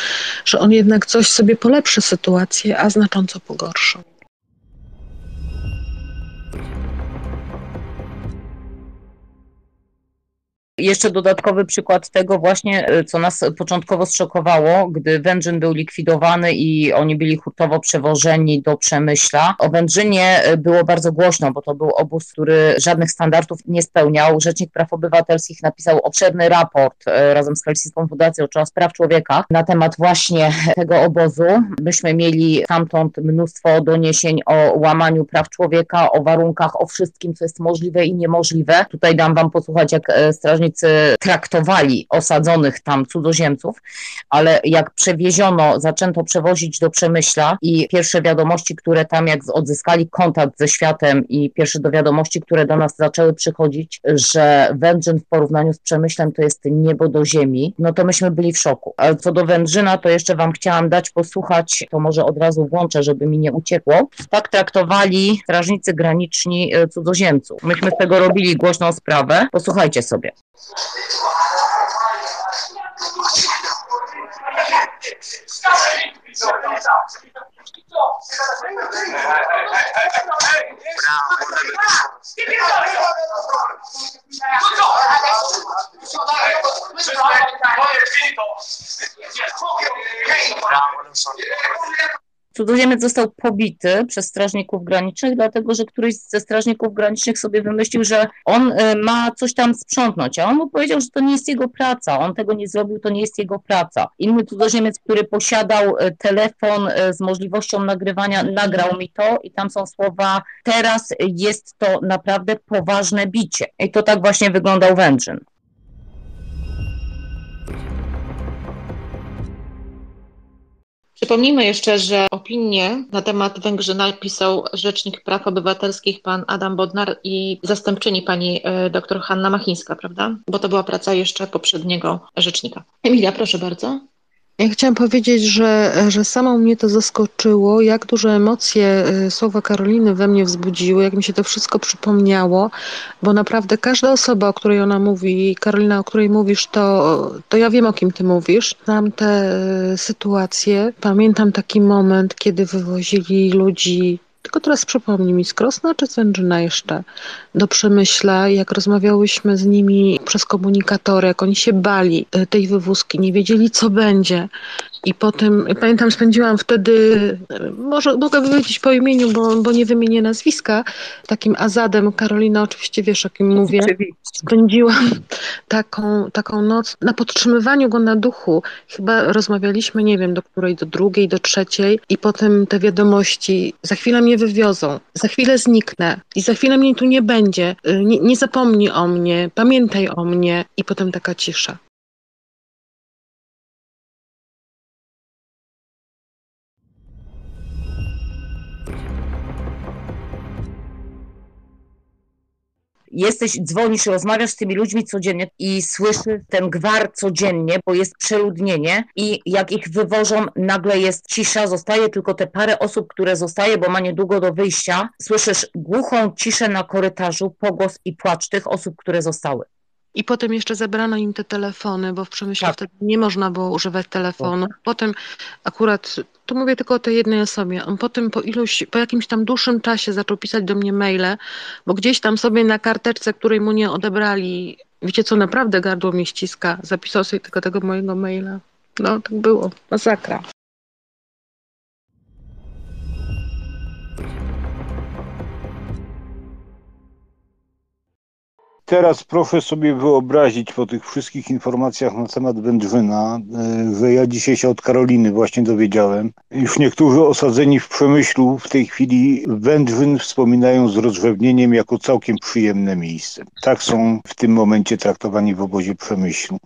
że on jednak coś sobie polepszy sytuację, a znacząco pogorszy. Jeszcze dodatkowy przykład tego właśnie, e, co nas początkowo zszokowało, gdy Wędrzyn był likwidowany i oni byli hurtowo przewożeni do Przemyśla. O Wędrzynie e, było bardzo głośno, bo to był obóz, który żadnych standardów nie spełniał. Rzecznik Praw Obywatelskich napisał obszerny raport e, razem z Helsińską Fundacją Ochrony Praw Człowieka na temat właśnie tego obozu. Myśmy mieli stamtąd mnóstwo doniesień o łamaniu praw człowieka, o warunkach, o wszystkim, co jest możliwe i niemożliwe. Tutaj dam wam posłuchać, jak strażnicy traktowali osadzonych tam cudzoziemców, ale jak przewieziono, zaczęto przewozić do Przemyśla i pierwsze wiadomości, które tam jak odzyskali kontakt ze światem i pierwsze do wiadomości, które do nas zaczęły przychodzić, że Wędrzyn w porównaniu z Przemyślem to jest niebo do ziemi, no to myśmy byli w szoku. Co do Wędrzyna, to jeszcze wam chciałam dać posłuchać, to może od razu włączę, żeby mi nie uciekło. Tak traktowali strażnicy graniczni e, cudzoziemców. Myśmy z tego robili głośną sprawę. Posłuchajcie sobie. Bravo, non so. Cudzoziemiec został pobity przez strażników granicznych, dlatego że któryś ze strażników granicznych sobie wymyślił, że on y, ma coś tam sprzątnąć, a on mu powiedział, że to nie jest jego praca, on tego nie zrobił, to nie jest jego praca. Inny cudzoziemiec, który posiadał y, telefon y, z możliwością nagrywania, nagrał mi to i tam są słowa, teraz jest to naprawdę poważne bicie. I to tak właśnie wyglądał Wędrzyn. Przypomnijmy jeszcze, że opinię na temat Węgrzy napisał Rzecznik Praw Obywatelskich pan Adam Bodnar i zastępczyni pani e, dr Hanna Machińska, prawda? Bo to była praca jeszcze poprzedniego rzecznika. Emilia, proszę bardzo. Ja chciałam powiedzieć, że, że samą mnie to zaskoczyło, jak duże emocje y, słowa Karoliny we mnie wzbudziły, jak mi się to wszystko przypomniało, bo naprawdę każda osoba, o której ona mówi, Karolina, o której mówisz, to, to ja wiem, o kim ty mówisz. Znam te y, sytuacje. Pamiętam taki moment, kiedy wywozili ludzi tylko teraz przypomnij mi, z czy z jeszcze, do Przemyśla, jak rozmawiałyśmy z nimi przez komunikatory, jak oni się bali e, tej wywózki, nie wiedzieli, co będzie. I potem, pamiętam, spędziłam wtedy, może mogę powiedzieć po imieniu, bo, bo nie wymienię nazwiska, takim Azadem, Karolina oczywiście wiesz, o kim mówię. Spędziłam taką, taką noc na podtrzymywaniu go na duchu. Chyba rozmawialiśmy, nie wiem, do której, do drugiej, do trzeciej. I potem te wiadomości, za chwilę mnie wywiozą, za chwilę zniknę. I za chwilę mnie tu nie będzie, y, nie, nie zapomnij o mnie, pamiętaj o mnie. I potem taka cisza. Jesteś, dzwonisz, rozmawiasz z tymi ludźmi codziennie i słyszysz ten gwar codziennie, bo jest przeludnienie i jak ich wywożą, nagle jest cisza, zostaje tylko te parę osób, które zostaje, bo ma niedługo do wyjścia. Słyszysz głuchą ciszę na korytarzu, pogłos i płacz tych osób, które zostały. I potem jeszcze zebrano im te telefony, bo w przemyśle tak. wtedy nie można było używać telefonu. Tak. Potem akurat, tu mówię tylko o tej jednej osobie, on potem po iluś, po jakimś tam dłuższym czasie zaczął pisać do mnie maile, bo gdzieś tam sobie na karteczce, której mu nie odebrali, wiecie co, naprawdę gardło mi ściska, zapisał sobie tylko tego mojego maila. No, tak było. Masakra. Teraz proszę sobie wyobrazić po tych wszystkich informacjach na temat Wędrzyna, e, że ja dzisiaj się od Karoliny właśnie dowiedziałem. Już niektórzy osadzeni w Przemyślu w tej chwili Wędrzyn wspominają z rozrzewnieniem jako całkiem przyjemne miejsce. Tak są w tym momencie traktowani w obozie Przemyślu.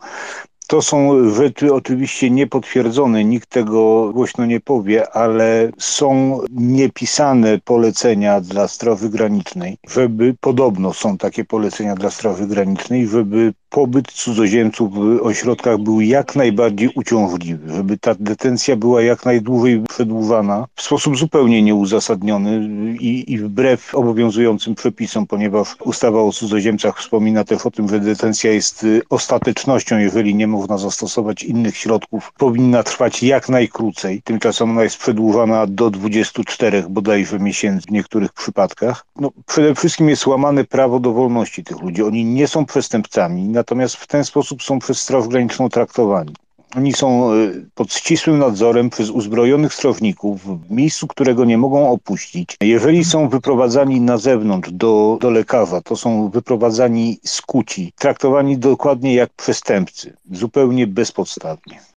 To są rzeczy oczywiście niepotwierdzone, nikt tego głośno nie powie, ale są niepisane polecenia dla Straży Granicznej, żeby, podobno są takie polecenia dla Straży Granicznej, żeby pobyt cudzoziemców w ośrodkach był jak najbardziej uciążliwy, żeby ta detencja była jak najdłużej przedłużana w sposób zupełnie nieuzasadniony i, i wbrew obowiązującym przepisom, ponieważ ustawa o cudzoziemcach wspomina też o tym, że detencja jest ostatecznością, jeżeli nie można zastosować innych środków, powinna trwać jak najkrócej. Tymczasem ona jest przedłużana do 24 bodajże miesięcy w niektórych przypadkach. No, przede wszystkim jest łamane prawo do wolności tych ludzi. Oni nie są przestępcami, natomiast w ten sposób są przez Straż Graniczną traktowani. Oni są e, pod ścisłym nadzorem przez uzbrojonych strażników w miejscu, którego nie mogą opuścić. Jeżeli są wyprowadzani na zewnątrz do, do lekarza, to są wyprowadzani skuci, traktowani dokładnie jak przestępcy, zupełnie bezpodstawnie.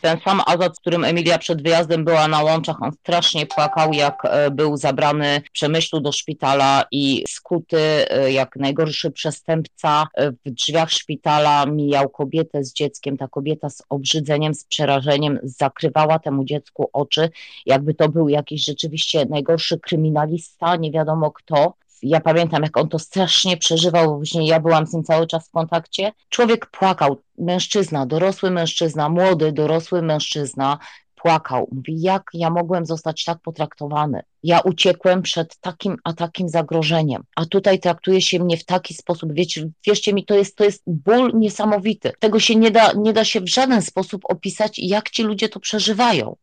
Ten sam Azat, z którym Emilia przed wyjazdem była na łączach, on strasznie płakał, jak e, był zabrany w Przemyślu do szpitala i skuty e, jak najgorszy przestępca e, w drzwiach szpitala mijał kobietę z dzieckiem. Ta kobieta z obrzydzeniem, z przerażeniem zakrywała temu dziecku oczy, jakby to był jakiś rzeczywiście najgorszy kryminalista, nie wiadomo kto ja pamiętam, jak on to strasznie przeżywał, później ja byłam z nim cały czas w kontakcie. Człowiek płakał, mężczyzna, dorosły mężczyzna, młody, dorosły mężczyzna, płakał. Mówi, jak ja mogłem zostać tak potraktowany? Ja uciekłem przed takim a takim zagrożeniem, a tutaj traktuje się mnie w taki sposób. Wiecie, wierzcie mi, to jest, to jest ból niesamowity. Tego się nie da, nie da się w żaden sposób opisać, jak ci ludzie to przeżywają.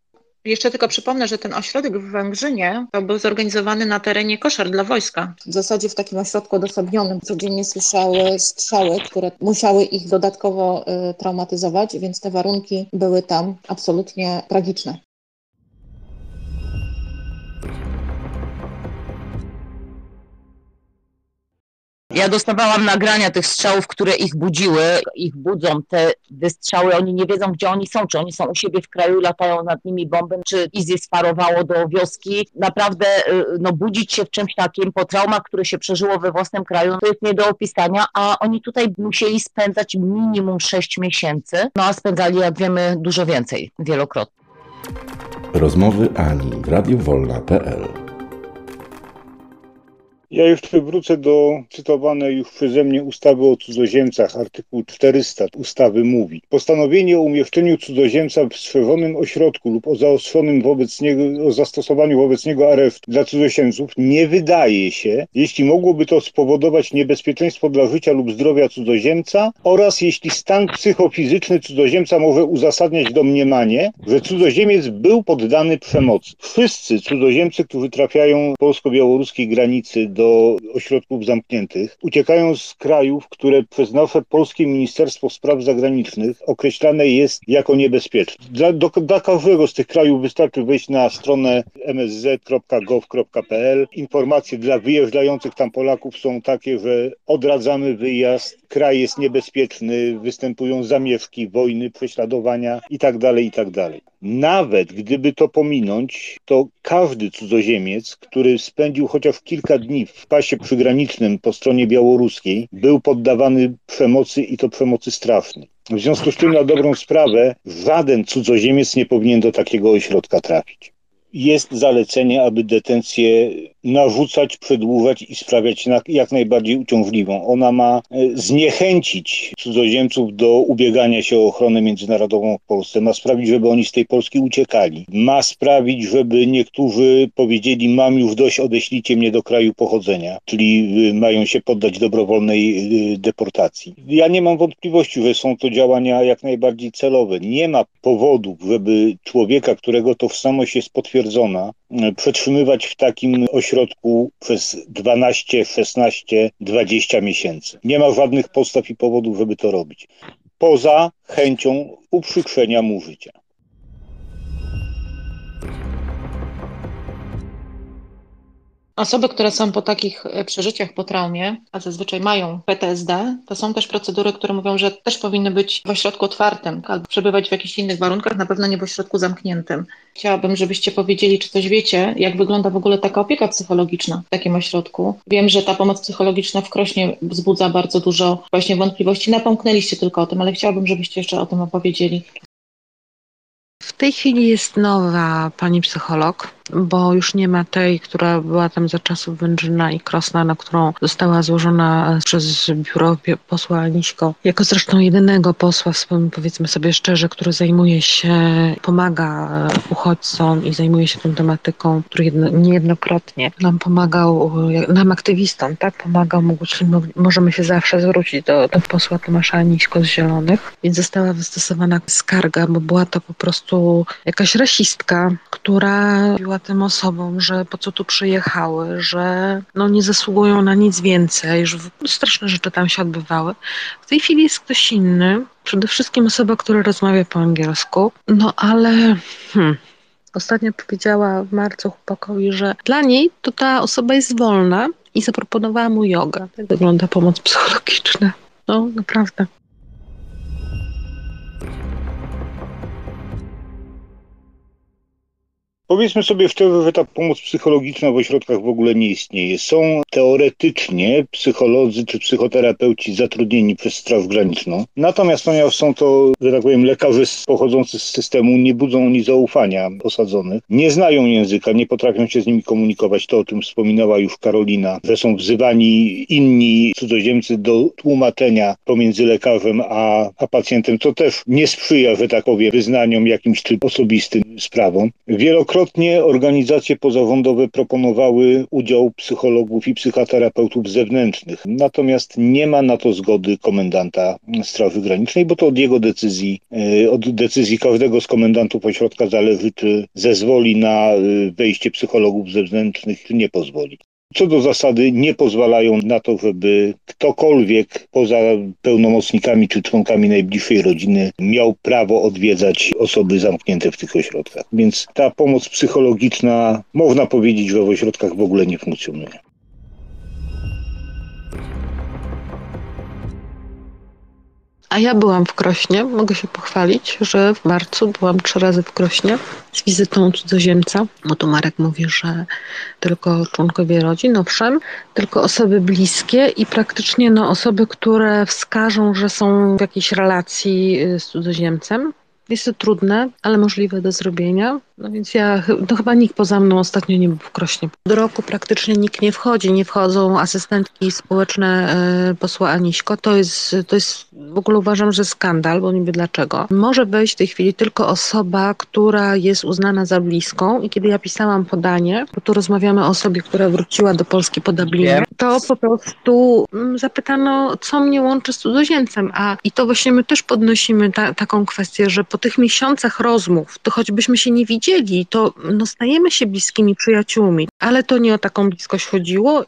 Jeszcze tylko przypomnę, że ten ośrodek w Węgrzynie był zorganizowany na terenie koszar dla wojska. W zasadzie w takim ośrodku odosobnionym codziennie słyszały strzały, które musiały ich dodatkowo y, traumatyzować, więc te warunki były tam absolutnie tragiczne. Ja dostawałam nagrania tych strzałów, które ich budziły. Ich budzą te wystrzały, oni nie wiedzą, gdzie oni są, czy oni są u siebie w kraju, latają nad nimi bomby, czy ISIS sparowało do wioski. Naprawdę y, no, budzić się w czymś takim po traumach, które się przeżyło we własnym kraju, to jest nie do opisania, a oni tutaj musieli spędzać minimum 6 miesięcy, no a spędzali, jak wiemy, dużo więcej, wielokrotnie. Rozmowy Ani w radiowolna.pl Ja jeszcze wrócę do cytowanej już przeze mnie ustawy o cudzoziemcach. Artykuł 400 ustawy mówi: Postanowienie o umieszczeniu cudzoziemca w strzeżonym ośrodku lub o zaostrzonym wobec niego, o zastosowaniu wobec niego aresztu dla cudzoziemców nie wydaje się, jeśli mogłoby to spowodować niebezpieczeństwo dla życia lub zdrowia cudzoziemca oraz jeśli stan psychofizyczny cudzoziemca może uzasadniać domniemanie, że cudzoziemiec był poddany przemocy. Wszyscy cudzoziemcy, którzy trafiają polsko-białoruskiej granicy do do ośrodków zamkniętych, uciekają z krajów, które przez nasze polskie Ministerstwo Spraw Zagranicznych określane jest jako niebezpieczne. Dla, do, dla każdego z tych krajów wystarczy wejść na stronę msz.gov.pl. Informacje dla wyjeżdżających tam Polaków są takie, że odradzamy wyjazd, kraj jest niebezpieczny, występują zamieszki, wojny, prześladowania itd., tak itd. Tak Nawet gdyby to pominąć, to każdy cudzoziemiec, który spędził chociaż kilka dni w pasie przygranicznym po stronie białoruskiej, był poddawany przemocy i to przemocy strasznej. W związku z tym, na dobrą sprawę, żaden cudzoziemiec nie powinien do takiego ośrodka trafić. Jest zalecenie, aby detencję narzucać, przedłużać i sprawiać jak najbardziej uciążliwą. Ona ma e, zniechęcić cudzoziemców do ubiegania się o ochronę międzynarodową w Polsce, ma sprawić, żeby oni z tej Polski uciekali, ma sprawić, żeby niektórzy powiedzieli mam już dość, odeślijcie mnie do kraju pochodzenia, czyli y, mają się poddać dobrowolnej y, deportacji. Ja nie mam wątpliwości, że są to działania jak najbardziej celowe. Nie ma powodów, żeby człowieka, którego tożsamość jest potwierdzona, y, przetrzymywać w takim ośrodku środku przez 12, 16, 20 miesięcy. Nie ma żadnych podstaw i powodów, żeby to robić. Poza chęcią uprzykrzenia mu życia. Osoby, które są po takich e, przeżyciach po traumie, a zazwyczaj mają PTSD, to są też procedury, które mówią, że też powinny być w ośrodku otwartym albo przebywać w jakichś innych warunkach, na pewno nie w ośrodku zamkniętym. Chciałabym, żebyście powiedzieli, czy coś wiecie, jak wygląda w ogóle taka opieka psychologiczna w takim ośrodku. Wiem, że ta pomoc psychologiczna w Krośnie wzbudza bardzo dużo właśnie wątpliwości. Napomknęliście tylko o tym, ale chciałabym, żebyście jeszcze o tym opowiedzieli. W tej chwili jest nowa pani psycholog, bo już nie ma tej, która była tam za czasów Wędrzyna i Krosna, na którą została złożona przez biuro posła Aniśko, jako zresztą jedynego posła, powiedzmy sobie szczerze, który zajmuje się, pomaga uchodźcom i zajmuje się tą tematyką, który jedno, niejednokrotnie nam pomagał, nam aktywistom, tak, pomagał, możemy się zawsze zwrócić do, do posła Tomasza Aniśko z Zielonych, więc została wystosowana skarga, bo była to po prostu jakaś rasistka, która tym osobom, że po co tu przyjechały, że no nie zasługują na nic więcej, że straszne rzeczy tam się odbywały. W tej chwili jest ktoś inny, przede wszystkim osoba, która rozmawia po angielsku, no ale hmm, ostatnio powiedziała w marcu chłopakowi, że dla niej to ta osoba jest wolna i zaproponowała mu jogę. Tak wygląda pomoc psychologiczna. No, naprawdę. Powiedzmy sobie szczerze, że ta pomoc psychologiczna w ośrodkach w ogóle nie istnieje. Są teoretycznie psycholodzy czy psychoterapeuci zatrudnieni przez Straż Graniczną. Natomiast ponieważ są to, że tak powiem, lekarze pochodzący z systemu, nie budzą oni zaufania osadzonych. Nie znają języka, nie potrafią się z nimi komunikować. To o tym wspominała już Karolina, że są wzywani inni cudzoziemcy do tłumaczenia pomiędzy lekarzem a, a pacjentem, co też nie sprzyja, że tak powiem, wyznaniom jakimś czy osobistym sprawom. Wielokrotnie Wielokrotnie organizacje pozarządowe proponowały udział psychologów i psychoterapeutów zewnętrznych, natomiast nie ma na to zgody komendanta Straży Granicznej, bo to od jego decyzji, e, od decyzji każdego z komendantów ośrodka zależy, czy zezwoli na e, wejście psychologów zewnętrznych, czy nie pozwoli co do zasady nie pozwalają na to, żeby ktokolwiek poza pełnomocnikami czy członkami najbliższej rodziny miał prawo odwiedzać osoby zamknięte w tych ośrodkach. Więc ta pomoc psychologiczna, można powiedzieć, że w ośrodkach w ogóle nie funkcjonuje. A ja byłam w Krośnie, mogę się pochwalić, że w marcu byłam trzy razy w Krośnie z wizytą cudzoziemca, bo tu Marek mówi, że tylko członkowie rodzin, owszem, tylko osoby bliskie i praktycznie no, osoby, które wskażą, że są w jakiejś relacji y, z cudzoziemcem. Jest to trudne, ale możliwe do zrobienia. No więc ja, no chyba nikt poza mną ostatnio nie był w Krośnie. Do roku praktycznie nikt nie wchodzi, nie wchodzą asystentki społeczne y, posła Aniśko. To jest, to jest, w ogóle uważam, że skandal, bo nie wiem dlaczego. Może wejść w tej chwili tylko osoba, która jest uznana za bliską i kiedy ja pisałam podanie, bo tu rozmawiamy o osobie, która wróciła do Polski po Dublinie, to po prostu mm, zapytano, co mnie łączy z cudzoziemcem, a i to właśnie my też podnosimy ta, taką kwestię, że po tych miesiącach rozmów, to choćbyśmy się nie widzieli, to no, stajemy się bliskimi przyjaciółmi, ale to nie o taką bliskość chodziło.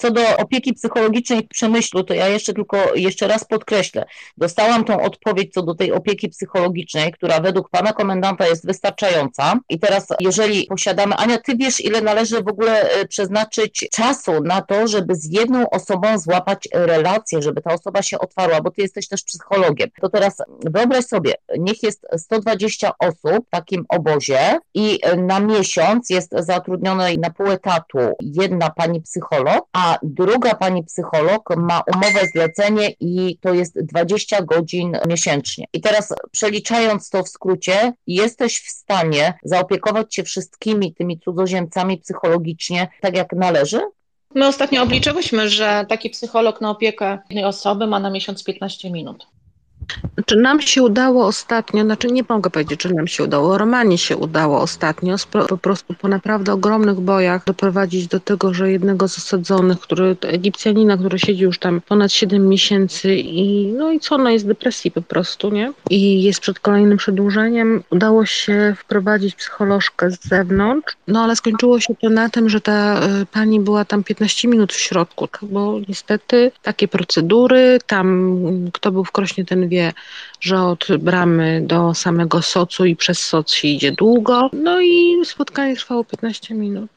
Co do opieki psychologicznej w Przemyślu, to ja jeszcze tylko jeszcze raz podkreślę. Dostałam tą odpowiedź co do tej opieki psychologicznej, która według pana komendanta jest wystarczająca. I teraz, jeżeli posiadamy, Ania, ty wiesz, ile należy w ogóle e, przeznaczyć czasu na to, żeby z jedną osobą złapać relację, żeby ta osoba się otwarła, bo ty jesteś też psychologiem. To teraz wyobraź sobie, niech jest 120 osób w takim obozie i na miesiąc jest zatrudnione na pół etatu jedna pani psycholog, a druga pani psycholog ma umowę zlecenie i to jest 20 godzin miesięcznie. I teraz przeliczając to w skrócie, jesteś w stanie zaopiekować się wszystkimi tymi cudzoziemcami psychologicznie tak jak należy? My ostatnio obliczyłyśmy, że taki psycholog na opiekę jednej osoby ma na miesiąc 15 minut. Czy nam się udało ostatnio, znaczy nie mogę powiedzieć, czy nam się udało, Romanie się udało ostatnio po prostu po naprawdę ogromnych bojach doprowadzić do tego, że jednego z osadzonych, który, Egipcjanina, który siedzi już tam ponad 7 miesięcy i no i co, no jest depresji po prostu, nie? I jest przed kolejnym przedłużeniem. Udało się wprowadzić psycholożkę z zewnątrz, no ale skończyło się to na tym, że ta y, pani była tam 15 minut w środku, bo niestety takie procedury, tam kto był w Krośnie, ten wie, że od bramy do samego socu i przez soc się idzie długo. No i spotkanie trwało 15 minut.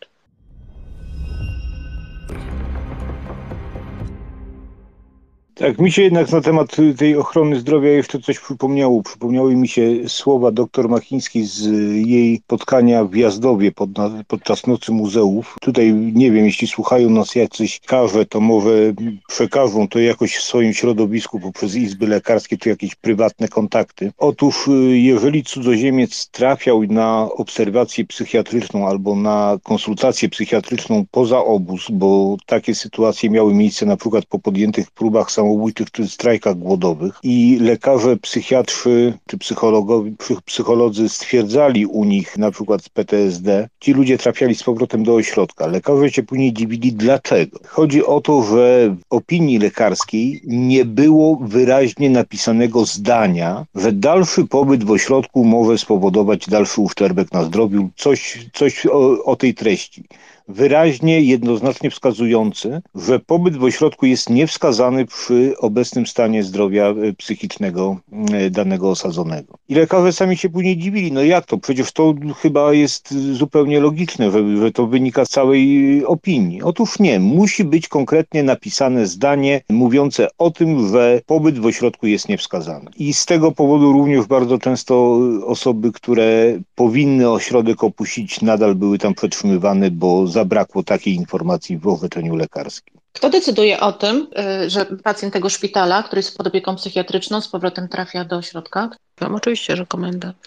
Tak, mi się jednak na temat tej ochrony zdrowia jeszcze coś przypomniało. Przypomniały mi się słowa dr Machińskiej z jej spotkania w Jazdowie pod, podczas Nocy Muzeów. Tutaj nie wiem, jeśli słuchają nas jacyś karze, to może przekażą to jakoś w swoim środowisku poprzez izby lekarskie czy jakieś prywatne kontakty. Otóż jeżeli cudzoziemiec trafiał na obserwację psychiatryczną albo na konsultację psychiatryczną poza obóz, bo takie sytuacje miały miejsce na przykład po podjętych próbach samobójczych czy strajkach głodowych i lekarze, psychiatrzy czy psychologowie, psycholodzy stwierdzali u nich na przykład PTSD, ci ludzie trafiali z powrotem do ośrodka. Lekarze się później dziwili dlaczego. Chodzi o to, że w opinii lekarskiej nie było wyraźnie napisanego zdania, że dalszy pobyt w ośrodku może spowodować dalszy uszczerbek na zdrowiu, coś, coś o, o tej treści wyraźnie, jednoznacznie wskazujący, że pobyt w ośrodku jest niewskazany przy obecnym stanie zdrowia e, psychicznego e, danego osadzonego. I lekarze sami się później dziwili, no jak to? Przecież to chyba jest zupełnie logiczne, że, że to wynika z całej opinii. Otóż nie, musi być konkretnie napisane zdanie mówiące o tym, że pobyt w ośrodku jest niewskazany. I z tego powodu również bardzo często osoby, które powinny ośrodek opuścić, nadal były tam przetrzymywane, bo zabrakło takiej informacji w orzeczeniu lekarskim. Kto decyduje o tym, y, że pacjent tego szpitala, który jest pod opieką psychiatryczną, z powrotem trafia do ośrodka? Tam oczywiście, że komendant.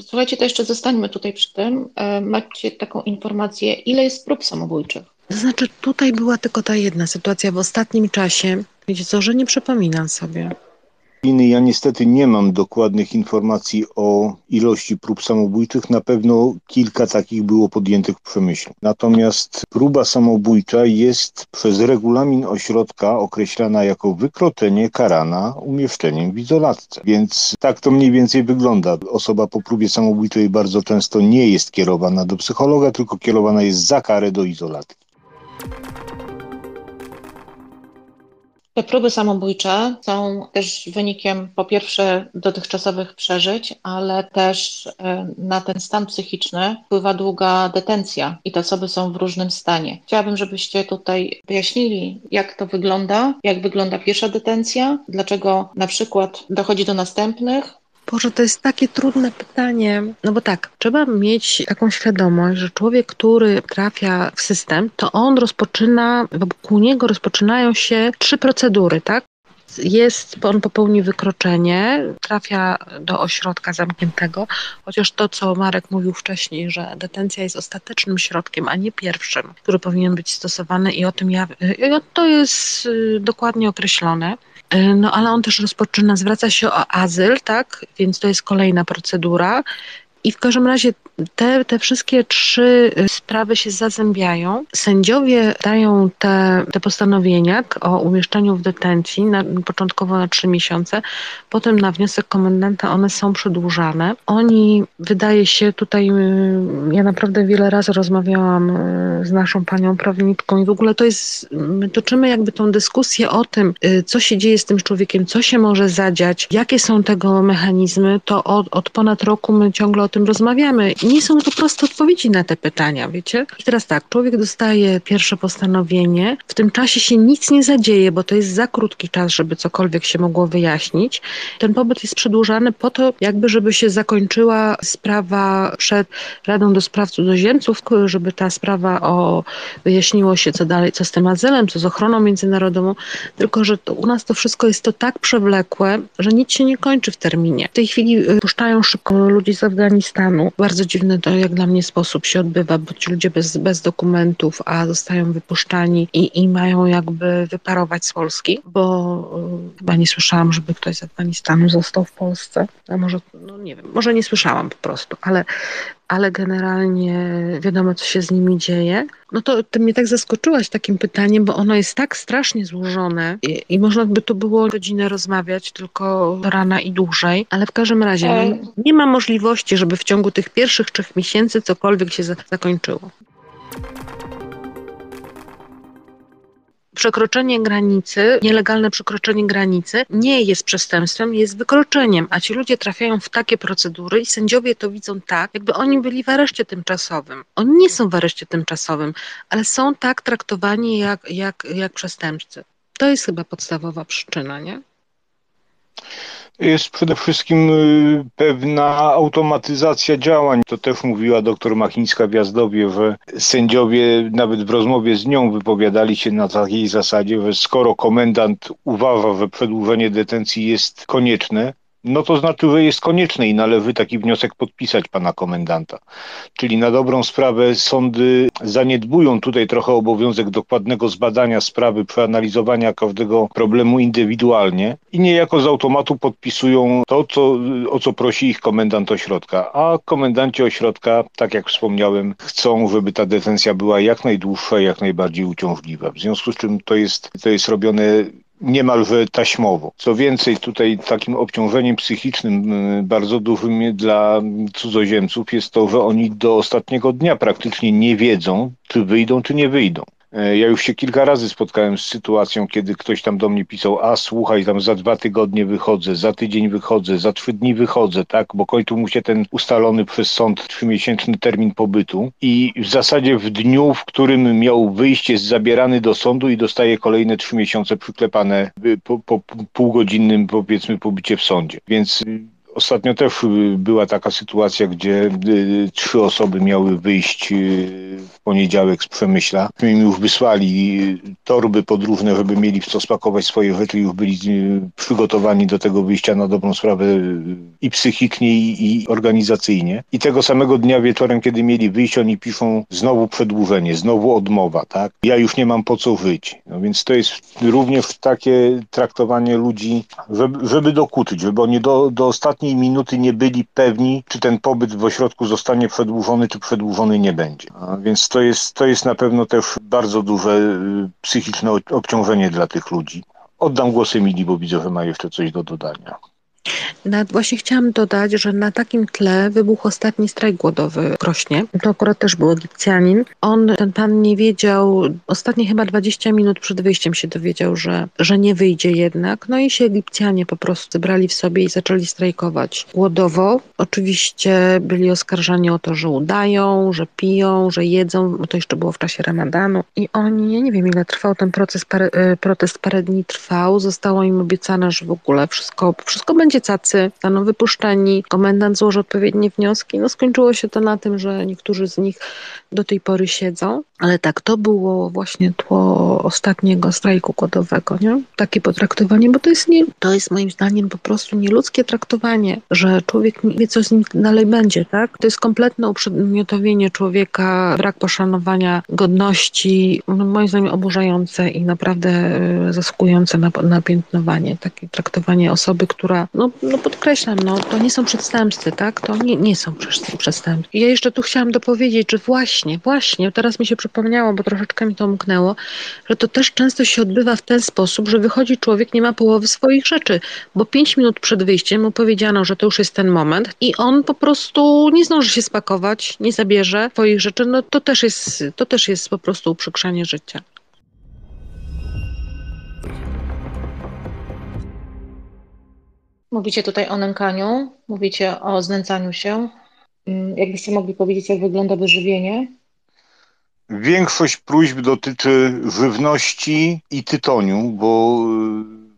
Słuchajcie, to jeszcze zostańmy tutaj przy tym. Y, macie taką informację, ile jest prób samobójczych? To znaczy, tutaj była tylko ta jedna sytuacja w ostatnim czasie. Wiecie co, że nie przypominam sobie. Ja niestety nie mam dokładnych informacji o ilości prób samobójczych. Na pewno kilka takich było podjętych w przemyśle. Natomiast próba samobójcza jest przez regulamin ośrodka określana jako wykroczenie karana umieszczeniem w izolatce. Więc tak to mniej więcej wygląda. Osoba po próbie samobójczej bardzo często nie jest kierowana do psychologa, tylko kierowana jest za karę do izolatki. Te próby samobójcze są też wynikiem po pierwsze dotychczasowych przeżyć, ale też e, na ten stan psychiczny wpływa długa detencja i te osoby są w różnym stanie. Chciałabym, żebyście tutaj wyjaśnili, jak to wygląda, jak wygląda pierwsza detencja, dlaczego na przykład dochodzi do następnych, Boże, to jest takie trudne pytanie. No bo tak, trzeba mieć taką świadomość, że człowiek, który trafia w system, to on rozpoczyna, wokół niego rozpoczynają się trzy procedury, tak? jest, on popełni wykroczenie, trafia do ośrodka zamkniętego, chociaż to, co Marek mówił wcześniej, że detencja jest ostatecznym środkiem, a nie pierwszym, który powinien być stosowany i o tym ja, to jest y, dokładnie określone. E, no ale on też rozpoczyna, zwraca się o azyl, tak? Więc to jest kolejna procedura. I w każdym razie te, te wszystkie trzy y, sprawy się zazębiają. Sędziowie dają te, te postanowienia o umieszczeniu w detencji na, początkowo na trzy miesiące, potem na wniosek komendanta one są przedłużane. Oni, wydaje się, tutaj y, ja naprawdę wiele razy rozmawiałam y, z naszą panią prawniczką i w ogóle to jest, my toczymy jakby tą dyskusję o tym, co się dzieje z tym człowiekiem, co się może zadziać, jakie są tego mechanizmy, to od, od ponad roku my ciągle o tym rozmawiamy nie są to proste odpowiedzi na te pytania, wiecie? I teraz tak, człowiek dostaje pierwsze postanowienie, w tym czasie się nic nie zadzieje, bo to jest za krótki czas, żeby cokolwiek się mogło wyjaśnić. Ten pobyt jest przedłużany po to, jakby żeby się zakończyła sprawa przed Radą do Spraw Cudzoziemców, żeby ta sprawa o wyjaśniło się, co dalej, co z tym azylem, co z ochroną międzynarodową, tylko że to, u nas to wszystko jest to tak przewlekłe, że nic się nie kończy w terminie. W tej chwili y, puszczają szybko ludzi z Afganistanu. Bardzo dziwny to jak dla mnie sposób się odbywa, bo ci ludzie bez, bez dokumentów, a zostają wypuszczani i, i mają jakby wyparować z Polski, bo y, chyba nie słyszałam, żeby ktoś z Afganistanu został w Polsce. A może, no nie wiem, może nie słyszałam po prostu, ale ale generalnie wiadomo, co się z nimi dzieje. No to ty mnie tak zaskoczyłaś takim pytaniem, bo ono jest tak strasznie złożone i, i można by tu było godzinę rozmawiać, tylko do rana i dłużej, ale w każdym razie no, nie ma możliwości, żeby w ciągu tych pierwszych trzech miesięcy cokolwiek się za zakończyło. Przekroczenie granicy, nielegalne przekroczenie granicy nie jest przestępstwem, jest wykroczeniem, a ci ludzie trafiają w takie procedury i sędziowie to widzą tak, jakby oni byli w areszcie tymczasowym. Oni nie są w areszcie tymczasowym, ale są tak traktowani jak, jak, jak przestępcy. To jest chyba podstawowa przyczyna, nie? Jest przede wszystkim y, pewna automatyzacja działań. To też mówiła doktor Machińska w Jazdowie, że sędziowie nawet w rozmowie z nią wypowiadali się na takiej zasadzie, że skoro komendant uważa, że przedłużenie detencji jest konieczne, no to znaczy, że jest konieczne i należy taki wniosek podpisać pana komendanta. Czyli na dobrą sprawę sądy zaniedbują tutaj trochę obowiązek dokładnego zbadania sprawy, przeanalizowania każdego problemu indywidualnie i niejako z automatu podpisują to, co, o co prosi ich komendant ośrodka. A komendanci ośrodka, tak jak wspomniałem, chcą, żeby ta detencja była jak najdłuższa, jak najbardziej uciążliwa. W związku z czym to jest, to jest robione niemalże taśmowo. Co więcej, tutaj takim obciążeniem psychicznym y, bardzo dużym dla cudzoziemców jest to, że oni do ostatniego dnia praktycznie nie wiedzą, czy wyjdą, czy nie wyjdą. E, ja już się kilka razy spotkałem z sytuacją, kiedy ktoś tam do mnie pisał, a słuchaj, tam za dwa tygodnie wychodzę, za tydzień wychodzę, za trzy dni wychodzę, tak, bo kończył mu się ten ustalony przez sąd trzymiesięczny termin pobytu i w zasadzie w dniu, w którym miał wyjść, jest zabierany do sądu i dostaje kolejne trzy miesiące przyklepane po, po półgodzinnym, powiedzmy, pobycie w sądzie. Więc Ostatnio też y, była taka sytuacja, gdzie y, trzy osoby miały wyjść y, w poniedziałek z Przemyśla. My im już wysłali torby podróżne, żeby mieli w co spakować swoje rzeczy, już byli przygotowani do tego wyjścia na dobrą sprawę i psychicznie, i organizacyjnie. I tego samego dnia wieczorem, kiedy mieli wyjść, oni piszą znowu przedłużenie, znowu odmowa, tak? Ja już nie mam po co wyjść. No więc to jest również takie traktowanie ludzi, żeby, żeby dokuczyć, żeby oni do, do ostatniej ostatniej minuty nie byli pewni, czy ten pobyt w ośrodku zostanie przedłużony, czy przedłużony nie będzie. A więc to jest, to jest na pewno też bardzo duże y, psychiczne obciążenie dla tych ludzi. Oddam głos Emilii, bo widzę, że ma jeszcze coś do dodania. Właśnie chciałam dodać, że na takim tle wybuchł ostatni strajk głodowy w Krośnie. To akurat też był Egipcjanin. On, ten pan nie wiedział, ostatnie chyba 20 minut przed wyjściem się dowiedział, że, że nie wyjdzie jednak. No i się Egipcjanie po prostu zebrali w sobie i zaczęli strajkować głodowo. Oczywiście byli oskarżani o to, że udają, że piją, że jedzą, to jeszcze było w czasie ramadanu. I oni, ja nie wiem ile trwał ten proces, parę, e, protest, parę dni trwał. Zostało im obiecane, że w ogóle wszystko, wszystko będzie cacy zostaną wypuszczeni, komendant złoży odpowiednie wnioski. No skończyło się to na tym, że niektórzy z nich do tej pory siedzą, ale tak, to było właśnie tło ostatniego strajku głodowego, nie? Takie potraktowanie, bo to jest, nie, to jest moim zdaniem po prostu nieludzkie traktowanie, że człowiek nie wie, co z nim dalej będzie, tak? To jest kompletne uprzedmiotowienie człowieka, brak poszanowania godności, no, moim zdaniem oburzające i naprawdę y, zasługujące na napiętnowanie, takie traktowanie osoby, która, no, no podkreślam, no, to nie są przestępcy, tak? To nie, nie są przestępcy. I ja jeszcze tu chciałam dopowiedzieć, że właśnie, właśnie, teraz mi się przypomniało, bo troszeczkę mi to umknęło, że to też często się odbywa w ten sposób, że wychodzi człowiek, nie ma połowy swoich rzeczy, bo pięć minut przed wyjściem mu powiedziano, że to już jest ten moment i on po prostu nie zdąży się spakować, nie zabierze swoich rzeczy, no to też jest, to też jest po prostu uprzykrzanie życia. Mówicie tutaj o nękaniu, mówicie o znęcaniu się. Mm, jakbyście mogli powiedzieć, jak wygląda wyżywienie? Większość próśb dotyczy żywności i tytoniu, bo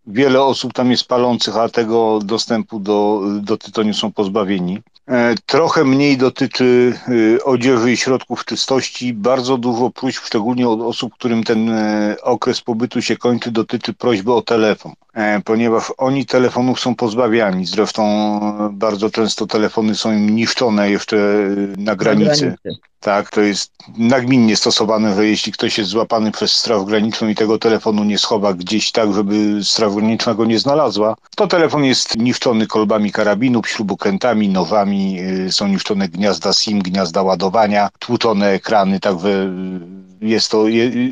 y, wiele osób tam jest palących, a tego dostępu do, do tytoniu są pozbawieni. E, trochę mniej dotyczy y, odzieży i środków czystości. Bardzo dużo próśb, szczególnie od osób, którym ten e, okres pobytu się kończy, dotyczy prośby o telefon, ponieważ oni telefonów są pozbawiani. Zresztą bardzo często telefony są im niszczone jeszcze na granicy. Na granicy. Tak, to jest nagminnie stosowane, że jeśli ktoś jest złapany przez Straż Graniczną i tego telefonu nie schowa gdzieś tak, żeby Straż Graniczna go nie znalazła, to telefon jest niszczony kolbami karabinów, śrubokrętami, nowami są niszczone gniazda SIM, gniazda ładowania, tłuczone ekrany, także jest to,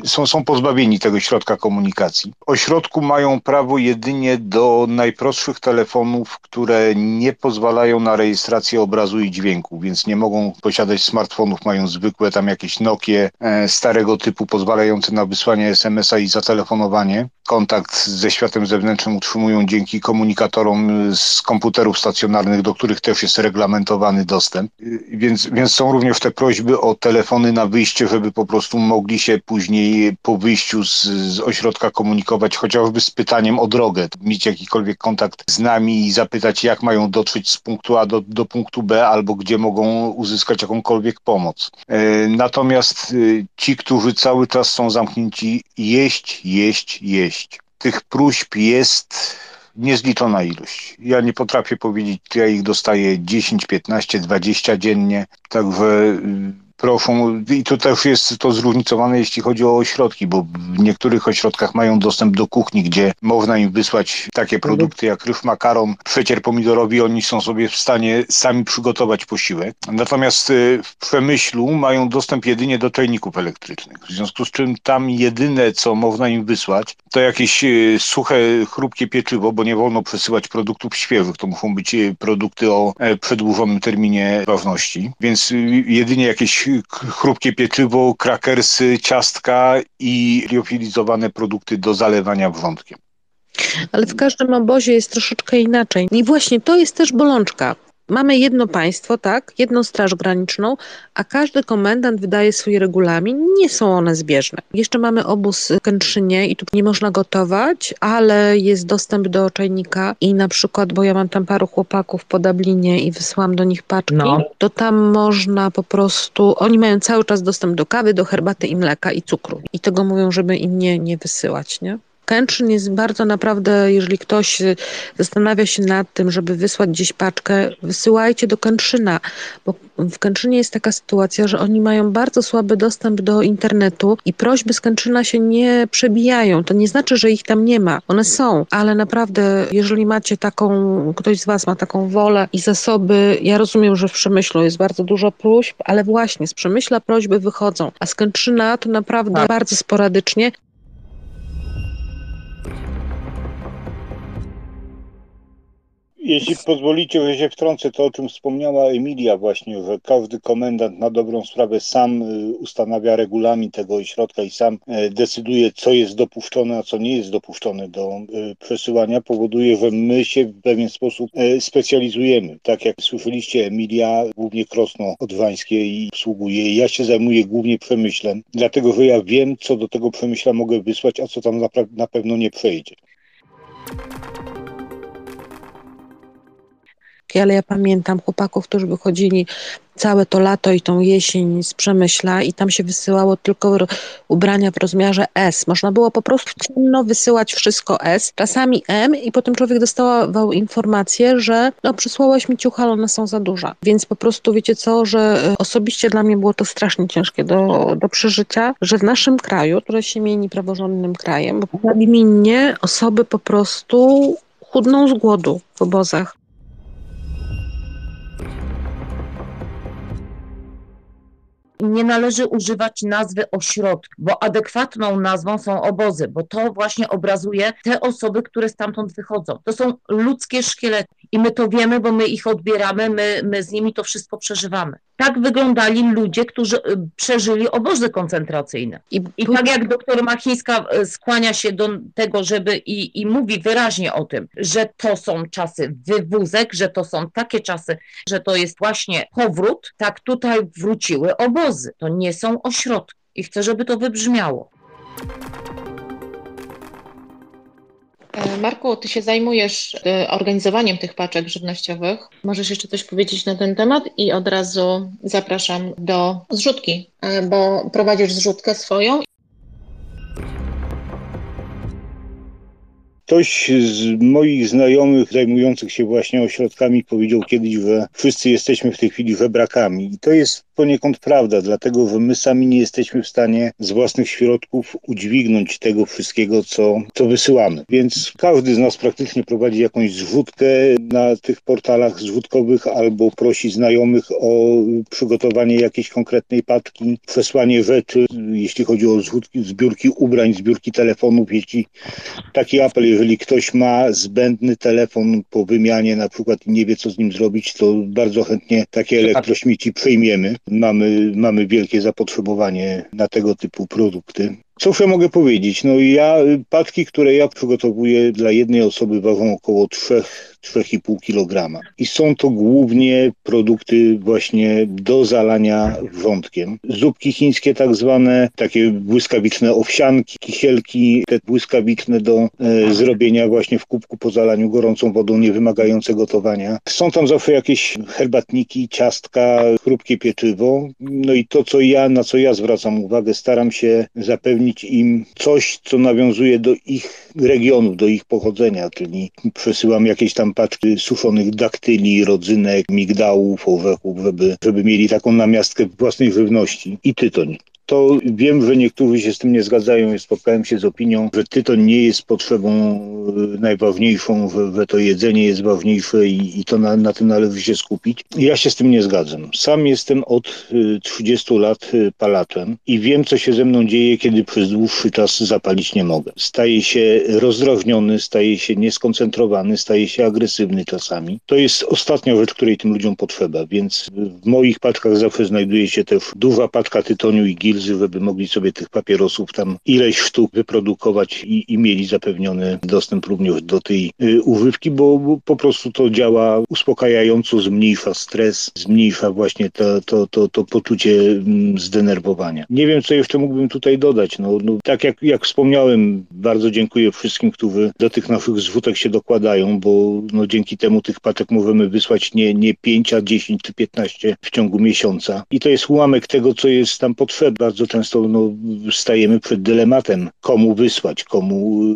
są, są pozbawieni tego środka komunikacji. Ośrodku mają prawo jedynie do najprostszych telefonów, które nie pozwalają na rejestrację obrazu i dźwięku, więc nie mogą posiadać smartfonów, mają zwykłe tam jakieś Nokie e, starego typu pozwalające na wysłanie SMS-a i zatelefonowanie. Kontakt ze światem zewnętrznym utrzymują dzięki komunikatorom z komputerów stacjonarnych, do których też jest reglamentowany dostęp. Więc, więc są również te prośby o telefony na wyjście, żeby po prostu mogli się później po wyjściu z, z ośrodka komunikować chociażby z pytaniem o drogę, mieć jakikolwiek kontakt z nami i zapytać, jak mają dotrzeć z punktu A do, do punktu B albo gdzie mogą uzyskać jakąkolwiek pomoc. E, natomiast e, ci, którzy cały czas są zamknięci, jeść, jeść, jeść. Tych próśb jest niezliczona ilość. Ja nie potrafię powiedzieć, ja ich dostaję 10, 15, 20 dziennie, także proszą, i to też jest to zróżnicowane, jeśli chodzi o ośrodki, bo w niektórych ośrodkach mają dostęp do kuchni, gdzie można im wysłać takie produkty jak ryż makaron, przecier pomidorowi, oni są sobie w stanie sami przygotować posiłek. Natomiast y, w Przemyślu mają dostęp jedynie do czajników elektrycznych, w związku z czym tam jedyne, co można im wysłać, to jakieś y, suche, chrupkie pieczywo, bo nie wolno przesyłać produktów świeżych, to muszą być y, produkty o e, przedłużonym terminie ważności, więc jedynie jakieś chrupkie pieczywo, krakersy, ciastka i liofilizowane produkty do zalewania wrzątkiem. Ale w każdym obozie jest troszeczkę inaczej. I właśnie to jest też bolączka. Mamy jedno państwo, tak, jedną straż graniczną, a każdy komendant wydaje swój regulamin. Nie są one zbieżne. Jeszcze mamy obóz w Kętrzynie i tu nie można gotować, ale jest dostęp do czajnika i na przykład, bo ja mam tam paru chłopaków po Dublinie i wysłałam do nich paczki, no. to tam można po prostu, oni mają cały czas dostęp do kawy, do herbaty i mleka i cukru. I tego mówią, żeby im nie, nie wysyłać, nie? Kętrzyn jest bardzo naprawdę, jeżeli ktoś y, zastanawia się nad tym, żeby wysłać gdzieś paczkę, wysyłajcie do Kętrzyna, bo w Kętrzynie jest taka sytuacja, że oni mają bardzo słaby dostęp do internetu i prośby z Kętrzyna się nie przebijają. To nie znaczy, że ich tam nie ma. One są, ale naprawdę, jeżeli macie taką, ktoś z Was ma taką wolę i zasoby, ja rozumiem, że w Przemyślu jest bardzo dużo próśb, ale właśnie z Przemyśla prośby wychodzą, a z Kętrzyna to naprawdę tak. bardzo sporadycznie. Jeśli pozwolicie, że się wtrącę to, o czym wspomniała Emilia właśnie, że każdy komendant na dobrą sprawę sam y, ustanawia regulamin tego ośrodka i sam e, decyduje, co jest dopuszczone, a co nie jest dopuszczone do y, przesyłania, powoduje, że my się w pewien sposób specjalizujemy. Tak jak słyszeliście, Emilia głównie Krosno Odwańskie i obsługuje. Ja się zajmuję głównie przemyślem, dlatego że ja wiem, co do tego przemyśla mogę wysłać, a co tam na, na pewno nie przejdzie. Ale ja pamiętam chłopaków, którzy wychodzili całe to lato i tą jesień z Przemyśla i tam się wysyłało tylko ubrania w rozmiarze S. Można było po prostu ciemno wysyłać wszystko S, czasami M i potem człowiek dostawał informację, że no przysłałeś mi ciucha, ale one są za duże. Więc po prostu wiecie co, że e, osobiście dla mnie było to strasznie ciężkie do, do przeżycia, że w naszym kraju, które się mieni praworządnym krajem, nagminnie osoby po prostu chudną z głodu w obozach. Nie należy używać nazwy ośrodki, bo adekwatną nazwą są obozy, bo to właśnie obrazuje te osoby, które stamtąd wychodzą. To są ludzkie szkielety i my to wiemy, bo my ich odbieramy, my, my z nimi to wszystko przeżywamy. Tak wyglądali ludzie, którzy y, przeżyli obozy koncentracyjne. I, i tak jak doktor Machińska y, skłania się do tego, żeby i, i mówi wyraźnie o tym, że to są czasy wywózek, że to są takie czasy, że to jest właśnie powrót, tak tutaj wróciły obozy. To nie są ośrodki. I chcę, żeby to wybrzmiało. E, Marku, ty się zajmujesz e, organizowaniem tych paczek żywnościowych. Możesz jeszcze coś powiedzieć na ten temat i od razu zapraszam do zrzutki, e, bo prowadzisz zrzutkę swoją Ktoś z moich znajomych zajmujących się właśnie ośrodkami powiedział kiedyś, że wszyscy jesteśmy w tej chwili żebrakami. I to jest poniekąd prawda, dlatego że my sami nie jesteśmy w stanie z własnych środków udźwignąć tego wszystkiego, co, co wysyłamy. Więc każdy z nas praktycznie prowadzi jakąś zrzutkę na tych portalach zrzutkowych albo prosi znajomych o przygotowanie jakiejś konkretnej paczki, przesłanie rzeczy, jeśli chodzi o zrzutki, zbiórki ubrań, zbiórki telefonów, jeśli taki apel, jeżeli ktoś ma zbędny telefon po wymianie na przykład i nie wie, co z nim zrobić, to bardzo chętnie takie elektrośmieci przyjmiemy. Mamy, mamy wielkie zapotrzebowanie na tego typu produkty. Cóż ja mogę powiedzieć? No ja, paczki, które ja przygotowuję dla jednej osoby ważą około 3 3,5 kg. I są to głównie produkty właśnie do zalania wrzątkiem. Zupki chińskie tak zwane, takie błyskawiczne owsianki, kisielki, te błyskawiczne do e, zrobienia właśnie w kubku po zalaniu gorącą wodą, nie wymagające gotowania. Są tam zawsze jakieś herbatniki, ciastka, chrupkie pieczywo. No i to, co ja, na co ja zwracam uwagę, staram się zapewnić im coś, co nawiązuje do ich regionów, do ich pochodzenia, czyli przesyłam jakieś tam paczki suszonych daktyli, rodzynek, migdałów, orzechów, żeby, żeby mieli taką namiastkę własnej żywności. I tytoń to wiem, że niektórzy się z tym nie zgadzają. Spotkałem się z opinią, że tytoń nie jest potrzebą e, najważniejszą, że, to jedzenie jest ważniejsze i, i to na, na, tym należy się skupić. Ja się z tym nie zgadzam. Sam jestem od 30 e, lat e, palaczem i wiem, co się ze mną dzieje, kiedy przez dłuższy czas zapalić nie mogę. Staję się rozdrażniony, staję się nieskoncentrowany, staję się agresywny czasami. To jest ostatnia rzecz, której tym ludziom potrzeba, więc w moich paczkach zawsze znajduje się też duża paczka tytoniu i gil gilzy, żeby mogli sobie tych papierosów tam ileś sztuk wyprodukować i, i mieli zapewniony dostęp również do tej y, używki, bo, po prostu to działa uspokajająco, zmniejsza stres, zmniejsza właśnie to, to, to, to poczucie mm, zdenerwowania. Nie wiem, co jeszcze mógłbym tutaj dodać. No, no, tak jak, jak wspomniałem, bardzo dziękuję wszystkim, którzy do tych naszych zwótek się dokładają, bo no, dzięki temu tych paczek możemy wysłać nie, nie 5, a 10 czy 15 w ciągu miesiąca. I to jest ułamek tego, co jest tam potrzebne bardzo często no, stajemy przed dylematem, komu wysłać, komu,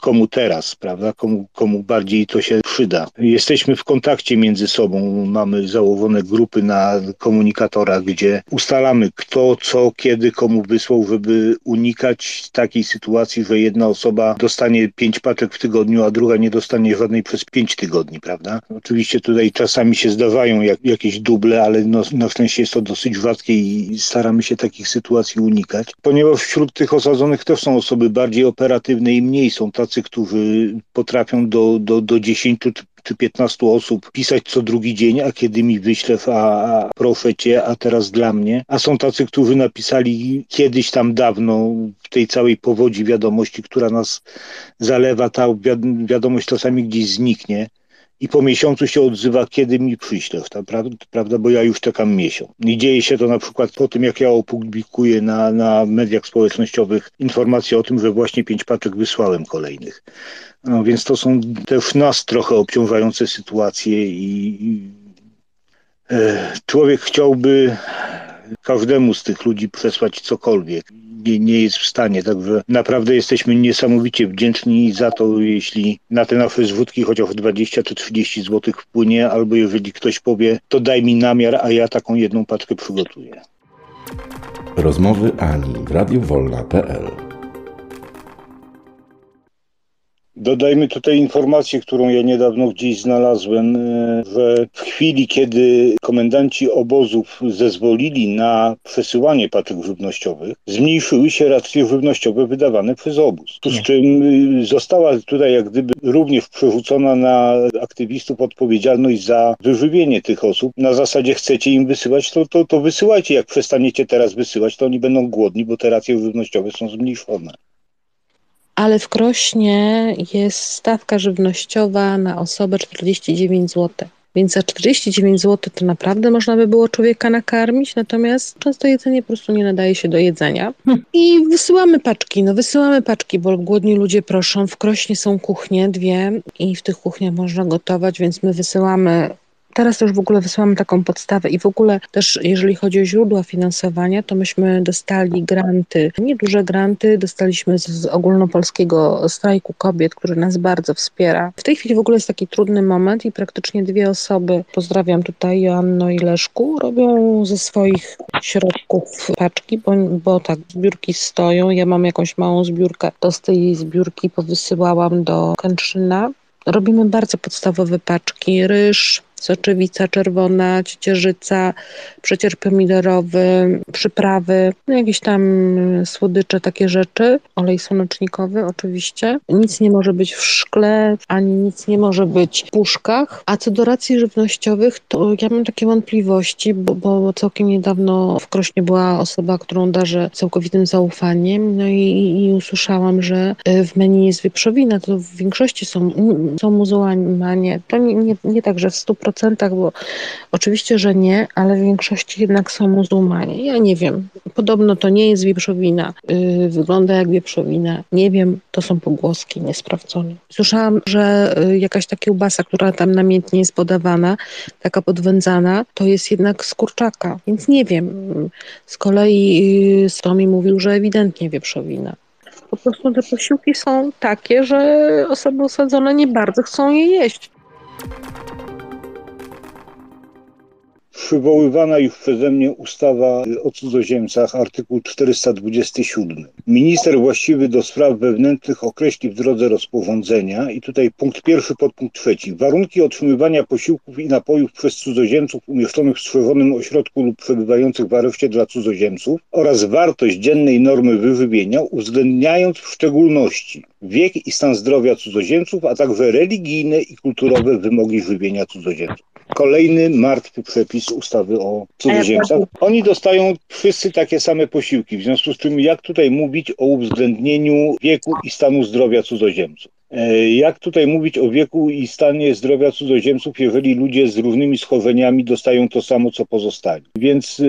komu teraz, prawda? Komu, komu bardziej to się przyda. Jesteśmy w kontakcie między sobą, mamy założone grupy na komunikatorach, gdzie ustalamy kto, co, kiedy, komu wysłał, żeby unikać takiej sytuacji, że jedna osoba dostanie pięć paczek w tygodniu, a druga nie dostanie żadnej przez pięć tygodni, prawda? Oczywiście tutaj czasami się zdawają jak, jakieś duble, ale no, na szczęście jest to dosyć rzadkie i staramy się takich sytuacji unikać, ponieważ wśród tych osadzonych też są osoby bardziej operatywne i mniej są tacy, którzy potrafią do, do, do 10 czy 15 osób pisać co drugi dzień, a kiedy mi wyślę, a, a proszę cię, a teraz dla mnie. A są tacy, którzy napisali kiedyś tam dawno w tej całej powodzi wiadomości, która nas zalewa, ta wiadomość czasami gdzieś zniknie i po miesiącu się odzywa, kiedy mi przyślesz, prawda? Bo ja już czekam miesiąc. I dzieje się to na przykład po tym, jak ja opublikuję na, na mediach społecznościowych informacje o tym, że właśnie pięć paczek wysłałem kolejnych. No więc to są też nas trochę obciążające sytuacje i, i e, człowiek chciałby każdemu z tych ludzi przesłać cokolwiek nie, nie jest w stanie. Także naprawdę jesteśmy niesamowicie wdzięczni za to, jeśli na te nasze zwódki chociaż 20 czy 30 zł wpłynie, albo jeżeli ktoś powie, to daj mi namiar, a ja taką jedną paczkę przygotuję. Rozmowy Ani w radiowolna.pl Dodajmy tutaj informację, którą ja niedawno gdzieś znalazłem, e, że w chwili, kiedy komendanci obozów zezwolili na przesyłanie paczek żywnościowych, zmniejszyły się racje żywnościowe wydawane przez obóz. Z czym y, została tutaj jak gdyby również przerzucona na aktywistów odpowiedzialność za wyżywienie tych osób. Na zasadzie chcecie im wysyłać, to, to, to wysyłajcie. Jak przestaniecie teraz wysyłać, to oni będą głodni, bo te racje żywnościowe są zmniejszone ale w Krośnie jest stawka żywnościowa na osobę 49 zł. Więc za 49 zł to naprawdę można by było człowieka nakarmić, natomiast często jedzenie po prostu nie nadaje się do jedzenia. I wysyłamy paczki, no wysyłamy paczki, bo głodni ludzie proszą. W Krośnie są kuchnie, dwie i w tych kuchniach można gotować, więc my wysyłamy teraz już w ogóle wysłamy taką podstawę i w ogóle też jeżeli chodzi o źródła finansowania, to myśmy dostali granty, nieduże granty, dostaliśmy z, z ogólnopolskiego strajku kobiet, który nas bardzo wspiera. W tej chwili w ogóle jest taki trudny moment i praktycznie dwie osoby, pozdrawiam tutaj Joanno i Leszku, robią ze swoich środków paczki, bo, bo tak, zbiórki stoją, ja mam jakąś małą zbiórkę, to z tej zbiórki powysyłałam do Kętrzyna. Robimy bardzo podstawowe paczki, ryż, soczewica czerwona, ciecierzyca, przecier pomidorowy, przyprawy, no jakieś tam słodycze, takie rzeczy, olej słonecznikowy oczywiście. Nic nie może być w szkle, ani nic nie może być w puszkach. A co do racji żywnościowych, to ja mam takie wątpliwości, bo, bo całkiem niedawno w Krośnie była osoba, którą darzę całkowitym zaufaniem, no i, i usłyszałam, że w menu jest wieprzowina, to w większości są, są muzułmanie. To nie, nie, nie tak, że w 100% bo oczywiście, że nie, ale w większości jednak są muzułmanie. Ja nie wiem. Podobno to nie jest wieprzowina. Yy, wygląda jak wieprzowina. Nie wiem, to są pogłoski niesprawdzone. Słyszałam, że yy, jakaś ta kiełbasa, która tam namiętnie jest podawana, taka podwędzana, to jest jednak z kurczaka. Więc nie wiem. Z kolei yy, Stomi mówił, że ewidentnie wieprzowina. Po prostu te posiłki są takie, że osoby osadzone nie bardzo chcą je jeść. Przywoływana już przeze mnie ustawa o cudzoziemcach, artykuł 427. Minister właściwy do spraw wewnętrznych określi w drodze rozporządzenia i tutaj punkt pierwszy, podpunkt trzeci. Warunki otrzymywania posiłków i napojów przez cudzoziemców umieszczonych w strzeżonym ośrodku lub przebywających w areszcie dla cudzoziemców oraz wartość dziennej normy wyżywienia uwzględniając w szczególności wiek i stan zdrowia cudzoziemców, a także religijne i kulturowe wymogi żywienia cudzoziemców. Kolejny martwy przepis ustawy o cudzoziemcach. Oni dostają wszyscy takie same posiłki, w związku z czym jak tutaj mówić o uwzględnieniu wieku i stanu zdrowia cudzoziemców? Jak tutaj mówić o wieku i stanie zdrowia cudzoziemców, jeżeli ludzie z różnymi schorzeniami dostają to samo, co pozostali? Więc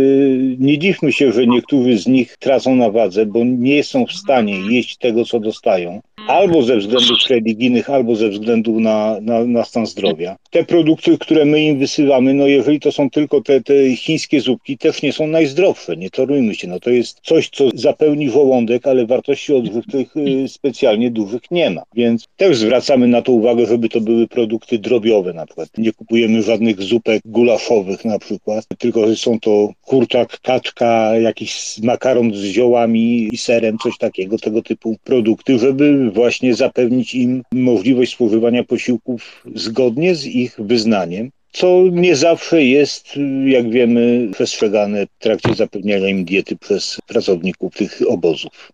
nie dziwmy się, że niektórzy z nich tracą na wadze, bo nie są w stanie jeść tego, co dostają, albo ze względów religijnych, albo ze względu na, na, na stan zdrowia. Te produkty, które my im wysyłamy, no jeżeli to są tylko te, te chińskie zupki, też nie są najzdrowsze, nie torujmy się. No to jest coś, co zapełni żołądek, ale wartości odżywczych specjalnie dużych nie ma. Więc też zwracamy na to uwagę, żeby to były produkty drobiowe na przykład. Nie kupujemy żadnych zupek gulaszowych na przykład, tylko są to kurczak, kaczka, jakiś makaron z ziołami i serem, coś takiego, tego typu produkty, żeby właśnie zapewnić im możliwość spożywania posiłków zgodnie z ich wyznaniem co nie zawsze jest, jak wiemy, przestrzegane w trakcie zapewniania im diety przez pracowników tych obozów.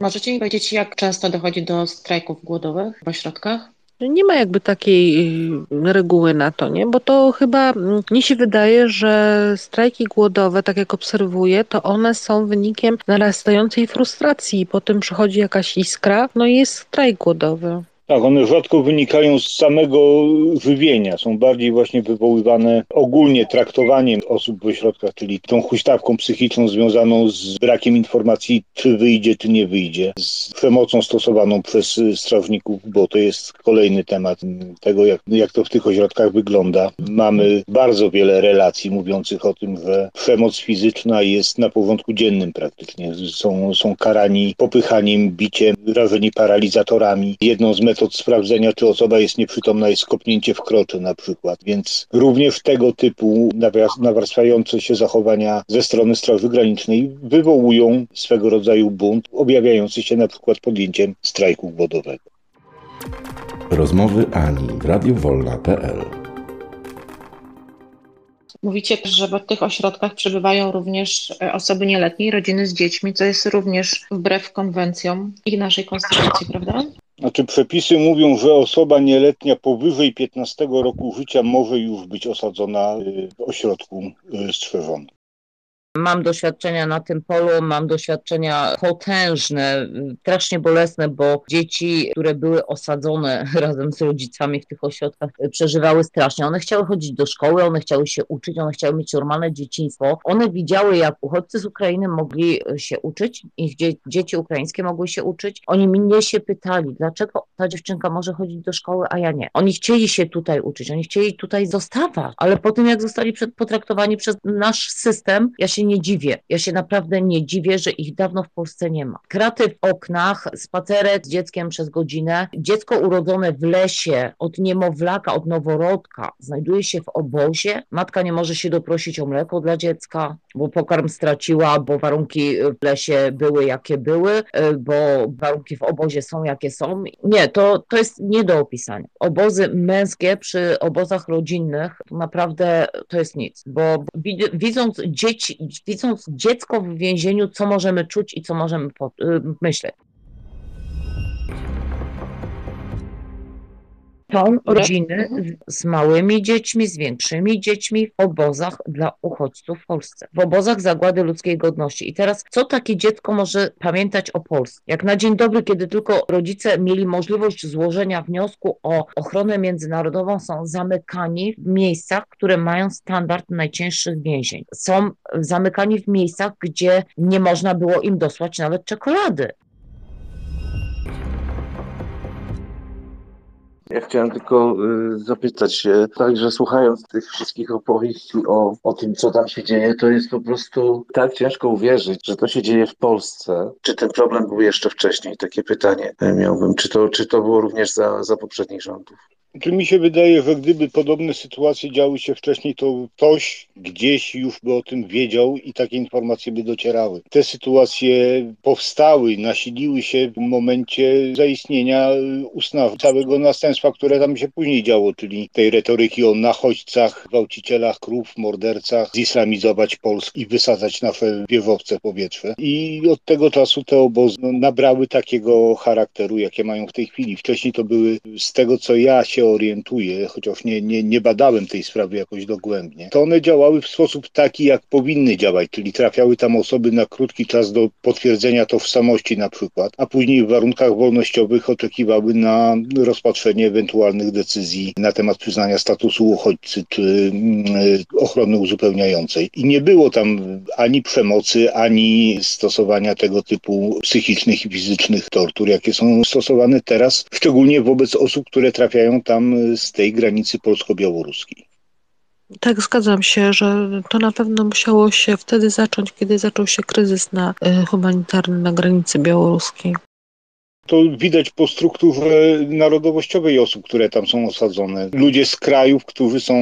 Możecie mi powiedzieć, jak często dochodzi do strajków głodowych w ośrodkach? Nie ma jakby takiej reguły na to, nie? Bo to chyba mnie się wydaje, że strajki głodowe, tak jak obserwuję, to one są wynikiem narastającej frustracji. i Potem przychodzi jakaś iskra, no i jest strajk głodowy. Tak, one rzadko wynikają z samego żywienia, są bardziej właśnie wywoływane ogólnie traktowaniem osób w ośrodkach, czyli tą huśtawką psychiczną związaną z brakiem informacji, czy wyjdzie, czy nie wyjdzie, z przemocą stosowaną przez strażników, bo to jest kolejny temat tego, jak, jak to w tych ośrodkach wygląda. Mamy bardzo wiele relacji mówiących o tym, że przemoc fizyczna jest na porządku dziennym praktycznie. Są, są karani popychaniem, biciem, rażeni paralizatorami. Jedną z metod sprawdzenia, czy osoba jest nieprzytomna, jest kopnięcie w krocze na przykład. Więc również tego typu nawarstwiające się zachowania ze strony Straży Granicznej wywołują swego rodzaju bunt, objawiający się na przykład podjęciem strajku głodowego. Rozmowy Ani w radiowolna.pl Mówicie, że w tych ośrodkach przebywają również osoby nieletnie, rodziny z dziećmi, co jest również wbrew konwencjom i naszej konstytucji, prawda? Znaczy przepisy mówią, że osoba nieletnia powyżej 15 roku życia może już być osadzona w ośrodku strzeżonym. Mam doświadczenia na tym polu, mam doświadczenia potężne, strasznie bolesne, bo dzieci, które były osadzone razem z rodzicami w tych ośrodkach, przeżywały strasznie. One chciały chodzić do szkoły, one chciały się uczyć, one chciały mieć normalne dzieciństwo. One widziały, jak uchodźcy z Ukrainy mogli się uczyć, ich dzie dzieci ukraińskie mogły się uczyć. Oni mnie się pytali, dlaczego ta dziewczynka może chodzić do szkoły, a ja nie. Oni chcieli się tutaj uczyć, oni chcieli tutaj zostawać, ale po tym, jak zostali potraktowani przez nasz system, ja się nie dziwię. Ja się naprawdę nie dziwię, że ich dawno w Polsce nie ma. Kraty w oknach, spacerek z dzieckiem przez godzinę. Dziecko urodzone w lesie od niemowlaka, od noworodka znajduje się w obozie. Matka nie może się doprosić o mleko dla dziecka, bo pokarm straciła, bo warunki w lesie były jakie były, bo warunki w obozie są jakie są. Nie, to, to jest nie do opisania. Obozy męskie przy obozach rodzinnych to naprawdę to jest nic, bo widząc dzieci, widząc dziecko w więzieniu, co możemy czuć i co możemy myśleć. Są rodziny z małymi dziećmi, z większymi dziećmi w obozach dla uchodźców w Polsce. W obozach zagłady ludzkiej godności. I teraz, co takie dziecko może pamiętać o Polsce? Jak na dzień dobry, kiedy tylko rodzice mieli możliwość złożenia wniosku o ochronę międzynarodową, są zamykani w miejscach, które mają standard najcięższych więzień. Są zamykani w miejscach, gdzie nie można było im dosłać nawet czekolady. Ja chciałem tylko y, zapytać się, także słuchając tych wszystkich opowieści o, o tym, co tam się dzieje, to jest po prostu tak ciężko uwierzyć, że to się dzieje w Polsce. Czy ten problem był jeszcze wcześniej? Takie pytanie miałbym. Czy to, czy to było również za, za poprzednich rządów? Czy mi się wydaje, że gdyby podobne sytuacje działy się wcześniej, to ktoś gdzieś już by o tym wiedział i takie informacje by docierały. Te sytuacje powstały, nasiliły się w momencie zaistnienia ustaw, całego następstwa, które tam się później działo, czyli tej retoryki o nachodźcach, gwałcicielach krów, mordercach, zislamizować Polskę i wysadzać nasze wieżowce w powietrze. I od tego czasu te obozy no, nabrały takiego charakteru, jakie mają w tej chwili. Wcześniej to były, z tego co ja się orientuję, chociaż nie, nie, nie badałem tej sprawy jakoś dogłębnie, to one działały w sposób taki, jak powinny działać, czyli trafiały tam osoby na krótki czas do potwierdzenia tożsamości na przykład, a później w warunkach wolnościowych oczekiwały na rozpatrzenie ewentualnych decyzji na temat przyznania statusu uchodźcy czy mm, ochrony uzupełniającej. I nie było tam ani przemocy, ani stosowania tego typu psychicznych i fizycznych tortur, jakie są stosowane teraz, szczególnie wobec osób, które trafiają tam tam z tej granicy polsko-białoruskiej. Tak, zgadzam się, że to na pewno musiało się wtedy zacząć, kiedy zaczął się kryzys na, y, humanitarny na granicy białoruskiej. To widać po strukturze narodowościowej osób, które tam są osadzone. Ludzie z krajów, którzy są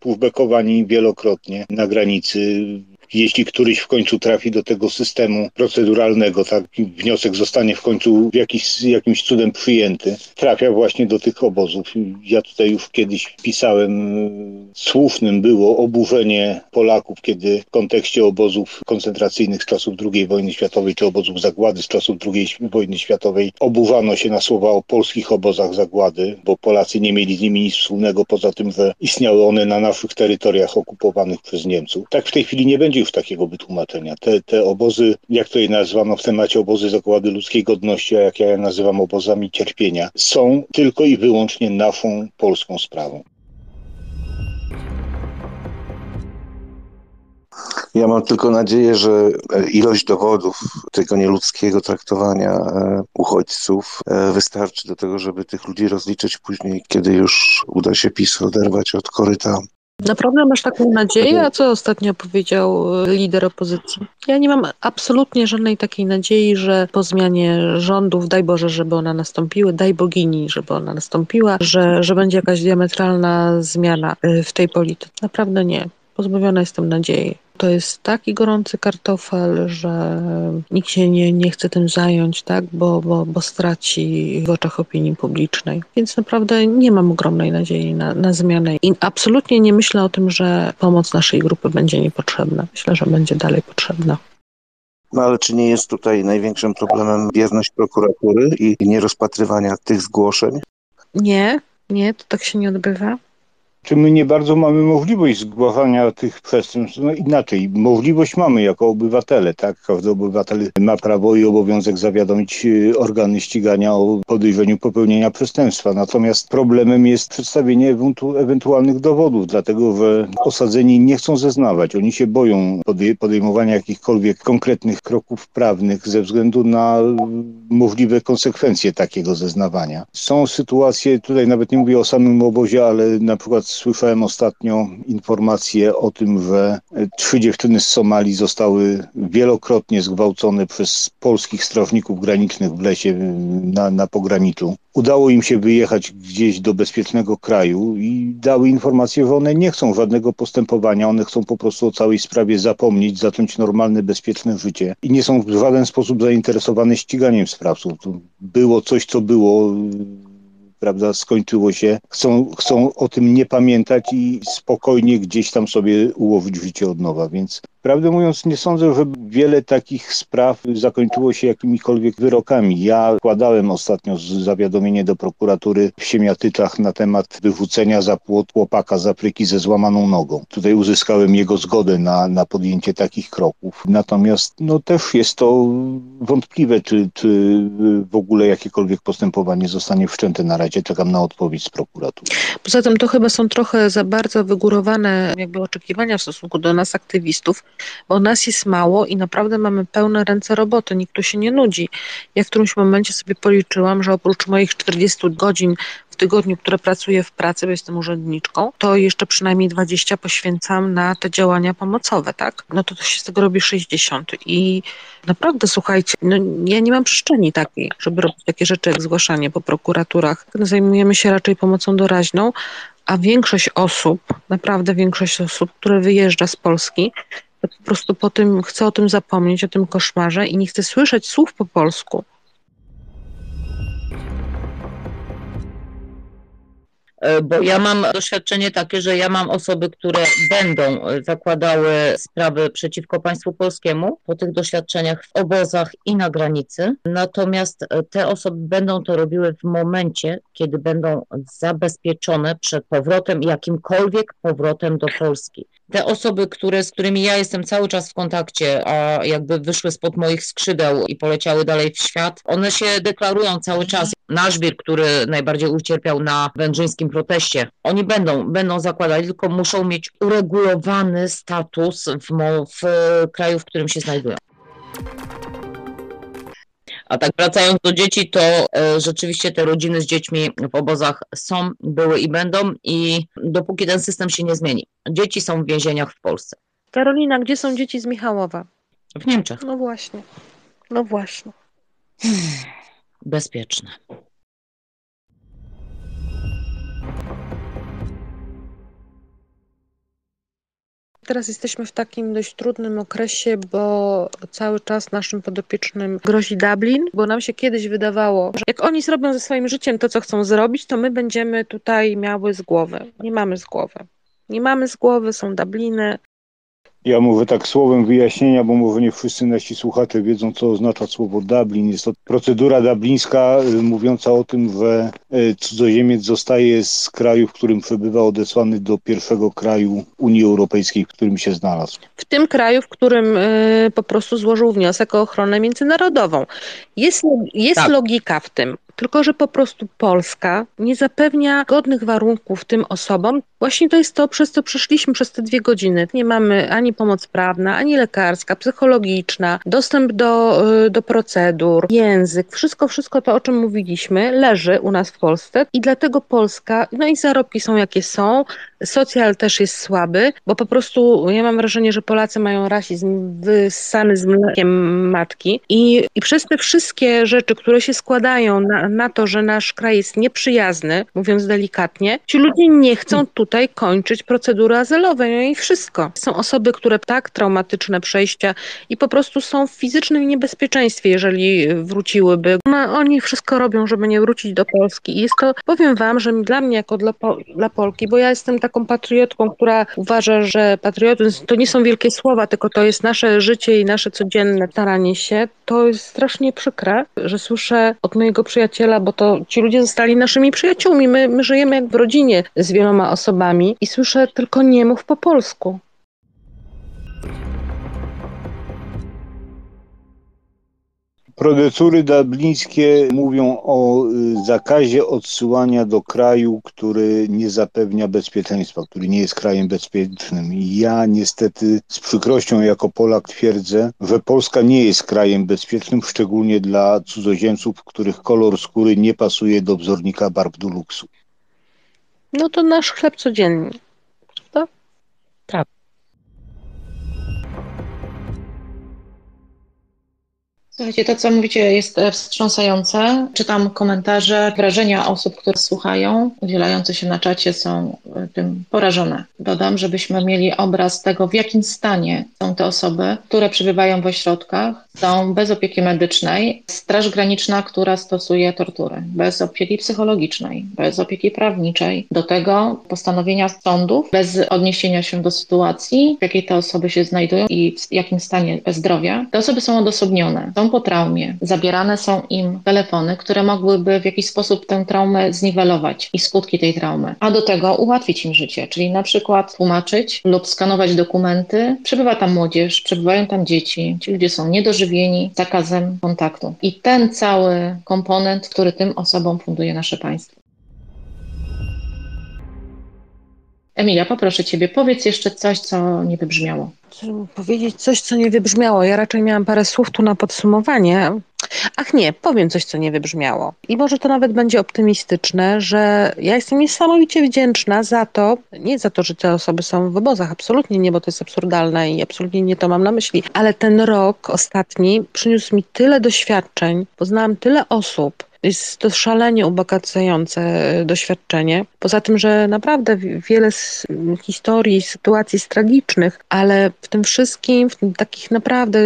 pushbackowani wielokrotnie na granicy jeśli któryś w końcu trafi do tego systemu proceduralnego, tak, wniosek zostanie w końcu jakiś, jakimś cudem przyjęty, trafia właśnie do tych obozów. Ja tutaj już kiedyś pisałem, słusznym było oburzenie Polaków, kiedy w kontekście obozów koncentracyjnych z czasów II wojny światowej, czy obozów zagłady z czasów II wojny światowej, oburzano się na słowa o polskich obozach zagłady, bo Polacy nie mieli z nimi nic wspólnego, poza tym, że istniały one na naszych terytoriach okupowanych przez Niemców. Tak w tej chwili nie będzie już takiego wytłumaczenia. Te, te obozy, jak to je nazwano w temacie obozy zakłady ludzkiej godności, a jak ja je nazywam obozami cierpienia, są tylko i wyłącznie naszą polską sprawą. Ja mam tylko nadzieję, że ilość dowodów tego nieludzkiego traktowania e, uchodźców e, wystarczy do tego, żeby tych ludzi rozliczyć później, kiedy już uda się PiS oderwać od koryta Naprawdę masz taką nadzieję? A co ostatnio powiedział e, lider opozycji? Ja nie mam absolutnie żadnej takiej nadziei, że po zmianie rządów, daj Boże, żeby ona nastąpiła, daj bogini, żeby ona nastąpiła, że, że będzie jakaś diametralna zmiana e, w tej polityce. Naprawdę nie. Pozbawiona jestem nadziei. To jest taki gorący kartofel, że nikt się nie, nie chce tym zająć, tak? bo, bo, bo straci w oczach opinii publicznej. Więc naprawdę nie mam ogromnej nadziei na, na zmianę. I absolutnie nie myślę o tym, że pomoc naszej grupy będzie niepotrzebna. Myślę, że będzie dalej potrzebna. No ale czy nie jest tutaj największym problemem bierność prokuratury i nierozpatrywania tych zgłoszeń? Nie, nie, to tak się nie odbywa. Czy my nie bardzo mamy możliwość zgłaszania tych przestępstw? No inaczej, możliwość mamy jako obywatele, tak? Każdy obywatel ma prawo i obowiązek zawiadomić y, organy ścigania o podejrzeniu popełnienia przestępstwa. Natomiast problemem jest przedstawienie ewentualnych dowodów, dlatego że osadzeni nie chcą zeznawać. Oni się boją podejmowania jakichkolwiek konkretnych kroków prawnych ze względu na możliwe konsekwencje takiego zeznawania. Są sytuacje, tutaj nawet nie mówię o samym obozie, ale na przykład słyszałem ostatnio informację o tym, że trzy dziewczyny z Somalii zostały wielokrotnie zgwałcone przez polskich strażników granicznych w lesie na, na pograniczu. Udało im się wyjechać gdzieś do bezpiecznego kraju i dały informację, że one nie chcą żadnego postępowania, one chcą po prostu o całej sprawie zapomnieć, zacząć normalne, bezpieczne życie i nie są w żaden sposób zainteresowane ściganiem sprawców. To było coś, co było prawda, skończyło się, chcą, chcą o tym nie pamiętać i spokojnie gdzieś tam sobie ułowić życie od nowa, więc Prawdę mówiąc, nie sądzę, że wiele takich spraw zakończyło się jakimikolwiek wyrokami. Ja składałem ostatnio zawiadomienie do prokuratury w Siemiatyczach na temat wyrzucenia za płot chłopaka z Afryki ze złamaną nogą. Tutaj uzyskałem jego zgodę na, na podjęcie takich kroków. Natomiast no, też jest to wątpliwe, czy, czy w ogóle jakiekolwiek postępowanie zostanie wszczęte na razie. Czekam na odpowiedź z prokuratury. Poza tym to chyba są trochę za bardzo wygórowane jakby oczekiwania w stosunku do nas aktywistów, bo nas jest mało i naprawdę mamy pełne ręce roboty, nikt tu się nie nudzi. Ja w którymś momencie sobie policzyłam, że oprócz moich 40 godzin w tygodniu, które pracuję w pracy, bo jestem urzędniczką, to jeszcze przynajmniej 20 poświęcam na te działania pomocowe, tak? No to, to się z tego robi 60 i naprawdę, słuchajcie, no ja nie mam przestrzeni takiej, żeby robić takie rzeczy jak zgłaszanie po prokuraturach. Zajmujemy się raczej pomocą doraźną, a większość osób, naprawdę większość osób, które wyjeżdża z Polski, po prostu po tym chcę o tym zapomnieć, o tym koszmarze i nie chcę słyszeć słów po polsku. Bo ja mam doświadczenie takie, że ja mam osoby, które będą zakładały sprawy przeciwko państwu polskiemu po tych doświadczeniach w obozach i na granicy. Natomiast e, te osoby będą to robiły w momencie, kiedy będą zabezpieczone przed powrotem, jakimkolwiek powrotem do Polski te osoby, które, z którymi ja jestem cały czas w kontakcie, a jakby wyszły spod moich skrzydeł i poleciały dalej w świat, one się deklarują cały czas. Nasz wir, który najbardziej ucierpiał na wędrzyńskim proteście, oni będą, będą zakładali, tylko muszą mieć uregulowany status w, w kraju, w którym się znajdują. A tak wracając do dzieci, to e, rzeczywiście te rodziny z dziećmi w obozach są, były i będą i dopóki ten system się nie zmieni. Dzieci są w więzieniach w Polsce. Karolina, gdzie są dzieci z Michałowa? W Niemczech. No właśnie. No właśnie. Bezpieczne. Teraz jesteśmy w takim dość trudnym okresie, bo cały czas naszym podopiecznym grozi Dublin, bo nam się kiedyś wydawało, że jak oni zrobią ze swoim życiem to, co chcą zrobić, to my będziemy tutaj miały z głowy. Nie mamy z głowy. Nie mamy z głowy, są Dubliny, ja mówię tak słowem wyjaśnienia, bo może nie wszyscy nasi słuchacze wiedzą, co oznacza słowo Dublin. Jest to procedura dublińska y, mówiąca o tym, że y, cudzoziemiec zostaje z kraju, w którym przebywa, odesłany do pierwszego kraju Unii Europejskiej, w którym się znalazł. W tym kraju, w którym y, po prostu złożył wniosek o ochronę międzynarodową. Jest, jest tak. logika w tym. Tylko, że po prostu Polska nie zapewnia godnych warunków tym osobom. Właśnie to jest to, przez co przeszliśmy przez te dwie godziny. Nie mamy ani pomoc prawna, ani lekarska, psychologiczna, dostęp do, y, do procedur, język, wszystko, wszystko to, o czym mówiliśmy, leży u nas w Polsce i dlatego Polska, no i zarobki są jakie są, socjal też jest słaby, bo po prostu ja mam wrażenie, że Polacy mają rasizm wyssany z mlekiem matki i, i przez te wszystkie rzeczy, które się składają na, na to, że nasz kraj jest nieprzyjazny, mówiąc delikatnie, ci ludzie nie chcą tutaj kończyć procedury azylowej no i wszystko. Są osoby, które tak traumatyczne przejścia i po prostu są w fizycznym niebezpieczeństwie, jeżeli wróciłyby. No, oni wszystko robią, żeby nie wrócić do Polski i jest to, powiem wam, że dla mnie jako dla, dla Polki, bo ja jestem tak taką patriotką, która uważa, że patriotyzm to nie są wielkie słowa, tylko to jest nasze życie i nasze codzienne staranie się, to jest strasznie przykre, że słyszę od mojego przyjaciela, bo to ci ludzie zostali naszymi przyjaciółmi. My, my żyjemy jak w rodzinie z wieloma osobami i słyszę tylko nie mów po polsku. Prodecury dublińskie mówią o y, zakazie odsyłania do kraju, który nie zapewnia bezpieczeństwa, który nie jest krajem bezpiecznym. Ja niestety z przykrością jako Polak twierdzę, że Polska nie jest krajem bezpiecznym, szczególnie dla cudzoziemców, których kolor skóry nie pasuje do wzornika barw Duluksu. No to nasz chleb codzienny. Słuchajcie, to co mówicie jest e, wstrząsające. Czytam komentarze, wrażenia osób, które słuchają, udzielające się na czacie są e, tym porażone. Dodam, żebyśmy mieli obraz tego, w jakim stanie są te osoby, które przebywają w ośrodkach, są bez opieki medycznej, Straż Graniczna, która stosuje tortury, bez opieki psychologicznej, bez opieki prawniczej, do tego postanowienia sądów, bez odniesienia się do sytuacji, w jakiej te osoby się znajdują i w jakim stanie zdrowia. Te osoby są odosobnione, są po traumie, zabierane są im telefony, które mogłyby w jakiś sposób tę traumę zniwelować i skutki tej traumy, a do tego ułatwić im życie, czyli na przykład tłumaczyć lub skanować dokumenty. Przebywa tam młodzież, przebywają tam dzieci, ci ludzie są niedożywieni zakazem kontaktu. I ten cały komponent, który tym osobom funduje nasze państwo. Emilia, poproszę Ciebie, powiedz jeszcze coś, co nie wybrzmiało. Powiedzieć coś, co nie wybrzmiało. Ja raczej miałam parę słów tu na podsumowanie. Ach nie, powiem coś, co nie wybrzmiało. I może to nawet będzie optymistyczne, że ja jestem niesamowicie wdzięczna za to, nie za to, że te osoby są w obozach, absolutnie nie, bo to jest absurdalne i absolutnie nie to mam na myśli, ale ten rok ostatni przyniósł mi tyle doświadczeń, poznałam tyle osób, jest to szalenie ubogacające doświadczenie. Poza tym, że naprawdę wiele historii, sytuacji jest tragicznych, ale w tym wszystkim, w tym takich naprawdę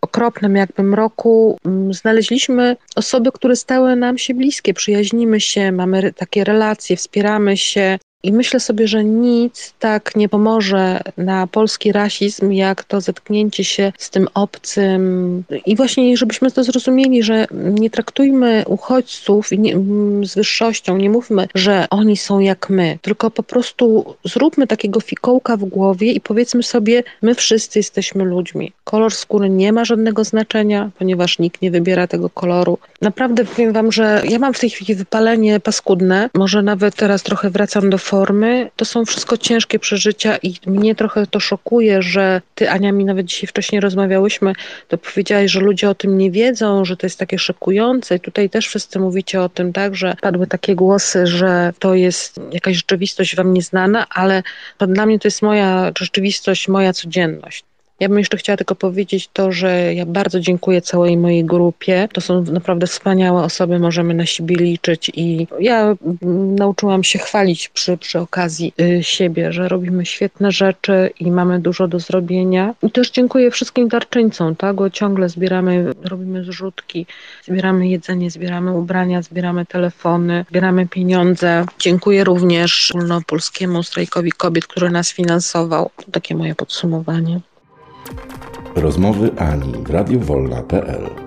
okropnym jakby mroku, znaleźliśmy osoby, które stały nam się bliskie, przyjaźnimy się, mamy takie relacje, wspieramy się, i myślę sobie, że nic tak nie pomoże na polski rasizm, jak to zetknięcie się z tym obcym. I właśnie, żebyśmy to zrozumieli, że nie traktujmy uchodźców nie, z wyższością, nie mówmy, że oni są jak my, tylko po prostu zróbmy takiego fikołka w głowie i powiedzmy sobie, my wszyscy jesteśmy ludźmi. Kolor skóry nie ma żadnego znaczenia, ponieważ nikt nie wybiera tego koloru. Naprawdę powiem wam, że ja mam w tej chwili wypalenie paskudne, może nawet teraz trochę wracam do formy. To są wszystko ciężkie przeżycia i mnie trochę to szokuje, że ty, Ania, mi nawet dzisiaj wcześniej rozmawiałyśmy, to powiedziałaś, że ludzie o tym nie wiedzą, że to jest takie szokujące i tutaj też wszyscy mówicie o tym, tak, że padły takie głosy, że to jest jakaś rzeczywistość wam nieznana, ale to dla mnie to jest moja rzeczywistość, moja codzienność. Ja bym jeszcze chciała tylko powiedzieć to, że ja bardzo dziękuję całej mojej grupie. To są naprawdę wspaniałe osoby, możemy na siebie liczyć i ja nauczyłam się chwalić przy, przy okazji y, siebie, że robimy świetne rzeczy i mamy dużo do zrobienia. I też dziękuję wszystkim darczyńcom, tak, bo ciągle zbieramy, robimy zrzutki, zbieramy jedzenie, zbieramy ubrania, zbieramy telefony, zbieramy pieniądze. Dziękuję również Ogólnopolskiemu Strajkowi Kobiet, który nas finansował. To takie moje podsumowanie. Rozmowy Ani w radiowolna.pl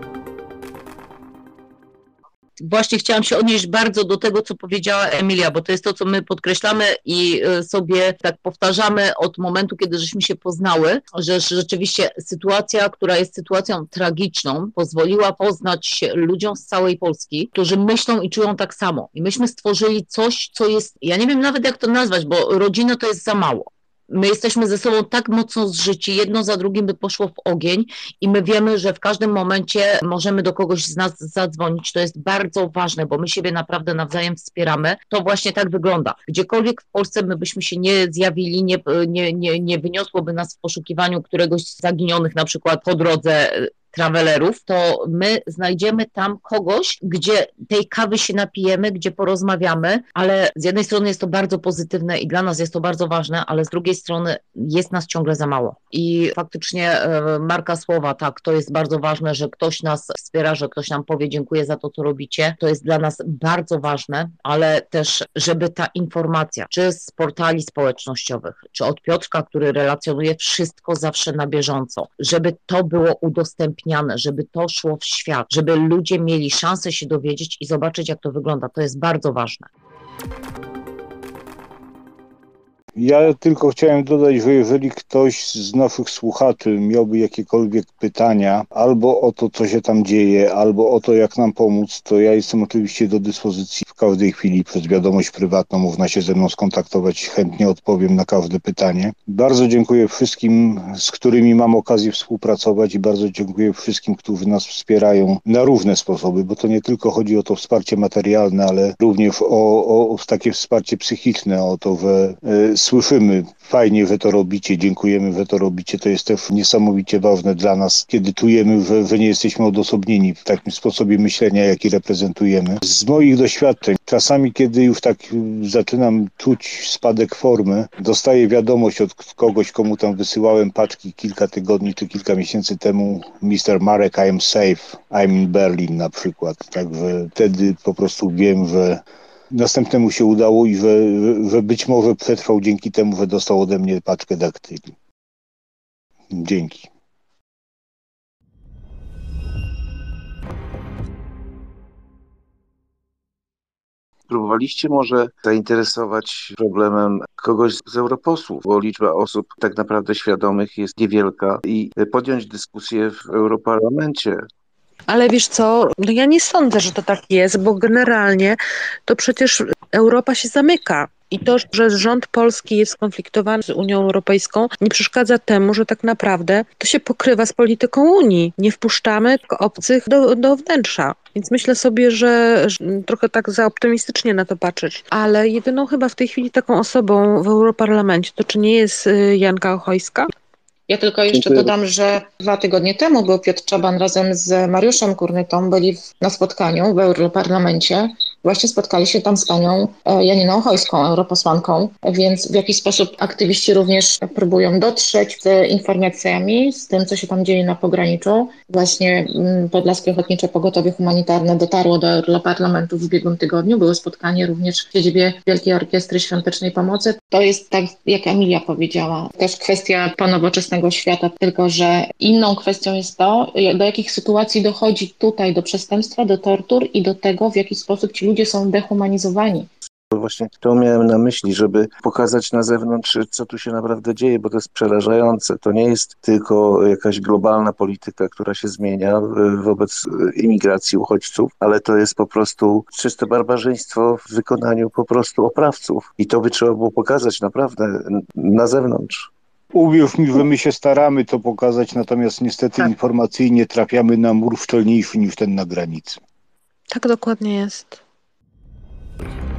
Właśnie chciałam się odnieść bardzo do tego, co powiedziała Emilia, bo to jest to, co my podkreślamy i y, sobie tak powtarzamy od momentu, kiedy żeśmy się poznały, że rzeczywiście sytuacja, która jest sytuacją tragiczną, pozwoliła poznać ludziom z całej Polski, którzy myślą i czują tak samo. I myśmy stworzyli coś, co jest, ja nie wiem nawet jak to nazwać, bo rodzina to jest za mało my jesteśmy ze sobą tak mocno zżyci, jedno za drugim by poszło w ogień i my wiemy, że w każdym momencie możemy do kogoś z nas zadzwonić. To jest bardzo ważne, bo my siebie naprawdę nawzajem wspieramy. To właśnie tak wygląda. Gdziekolwiek w Polsce my byśmy się nie zjawili, nie, nie, nie, nie wyniosłoby nas w poszukiwaniu któregoś z zaginionych na przykład po drodze travelerów, to my znajdziemy tam kogoś, gdzie tej kawy się napijemy, gdzie porozmawiamy, ale z jednej strony jest to bardzo pozytywne i dla nas jest to bardzo ważne, ale z drugiej strony jest nas ciągle za mało. I faktycznie e, marka słowa, tak, to jest bardzo ważne, że ktoś nas wspiera, że ktoś nam powie dziękuję za to, co robicie. To jest dla nas bardzo ważne, ale też, żeby ta informacja, czy z portali społecznościowych, czy od Piotrka, który relacjonuje wszystko zawsze na bieżąco, żeby to było udostępniane, żeby to szło w świat, żeby ludzie mieli szansę się dowiedzieć i zobaczyć, jak to wygląda. To jest bardzo ważne. Ja tylko chciałem dodać, że jeżeli ktoś z naszych słuchaczy miałby jakiekolwiek pytania albo o to, co się tam dzieje, albo o to, jak nam pomóc, to ja jestem oczywiście do dyspozycji w każdej chwili przez wiadomość prywatną. Można się ze mną skontaktować, chętnie odpowiem na każde pytanie. Bardzo dziękuję wszystkim, z którymi mam okazję współpracować i bardzo dziękuję wszystkim, którzy nas wspierają na różne sposoby, bo to nie tylko chodzi o to wsparcie materialne, ale również o, o, o takie wsparcie psychiczne, o to, że y, słyszymy, fajnie, że to robicie, dziękujemy, że to robicie. To jest też niesamowicie ważne dla nas, kiedy czujemy, że, że nie jesteśmy odosobnieni w takim sposobie myślenia, jaki reprezentujemy. Z moich doświadczeń, czasami, kiedy już tak zaczynam czuć spadek formy, dostaję wiadomość od kogoś, komu tam wysyłałem paczki kilka tygodni czy kilka miesięcy temu, Mr. Marek, I am safe, I'm in Berlin na przykład. Także wtedy po prostu wiem, że następnemu się udało i że, że być może przetrwał dzięki temu, że dostał ode mnie paczkę daktyli. Dzięki. Próbowaliście może zainteresować problemem kogoś z europosłów, bo liczba osób tak naprawdę świadomych jest niewielka i podjąć dyskusję w Europarlamencie ale wiesz co, no ja nie sądzę, że to tak jest, bo generalnie to przecież Europa się zamyka. I to, że rząd polski jest skonfliktowany z Unią Europejską, nie przeszkadza temu, że tak naprawdę to się pokrywa z polityką Unii. Nie wpuszczamy obcych do, do wnętrza. Więc myślę sobie, że, że trochę tak za optymistycznie na to patrzeć. Ale jedyną chyba w tej chwili taką osobą w Europarlamencie to czy nie jest y, Janka Ochojska? Ja tylko jeszcze Dziękuję. dodam, że dwa tygodnie temu był Piotr Czaban razem z Mariuszem Kurnytą, byli na spotkaniu w Europarlamencie. Właśnie spotkali się tam z panią e, Janiną Ochojską, europosłanką, więc w jakiś sposób aktywiści również próbują dotrzeć z informacjami, z tym, co się tam dzieje na pograniczu. Właśnie mm, Podlaskie Ochotnicze Pogotowie Humanitarne dotarło do Europarlamentu w ubiegłym tygodniu. Było spotkanie również w siedzibie Wielkiej Orkiestry Świątecznej Pomocy. To jest tak, jak Emilia powiedziała, też kwestia ponowoczesnego świata, tylko że inną kwestią jest to, do jakich sytuacji dochodzi tutaj do przestępstwa, do tortur i do tego, w jaki sposób ci ludzie są dehumanizowani. Właśnie to miałem na myśli, żeby pokazać na zewnątrz, co tu się naprawdę dzieje, bo to jest przerażające. To nie jest tylko jakaś globalna polityka, która się zmienia y, wobec imigracji uchodźców, ale to jest po prostu czyste barbarzyństwo w wykonaniu po prostu oprawców. I to by trzeba było pokazać naprawdę na zewnątrz. Uwierz mi, że my się staramy to pokazać, natomiast niestety Tak. informacyjnie trafiamy na mur szczelniejszy niż ten na granicy. Tak dokładnie jest. Thank you.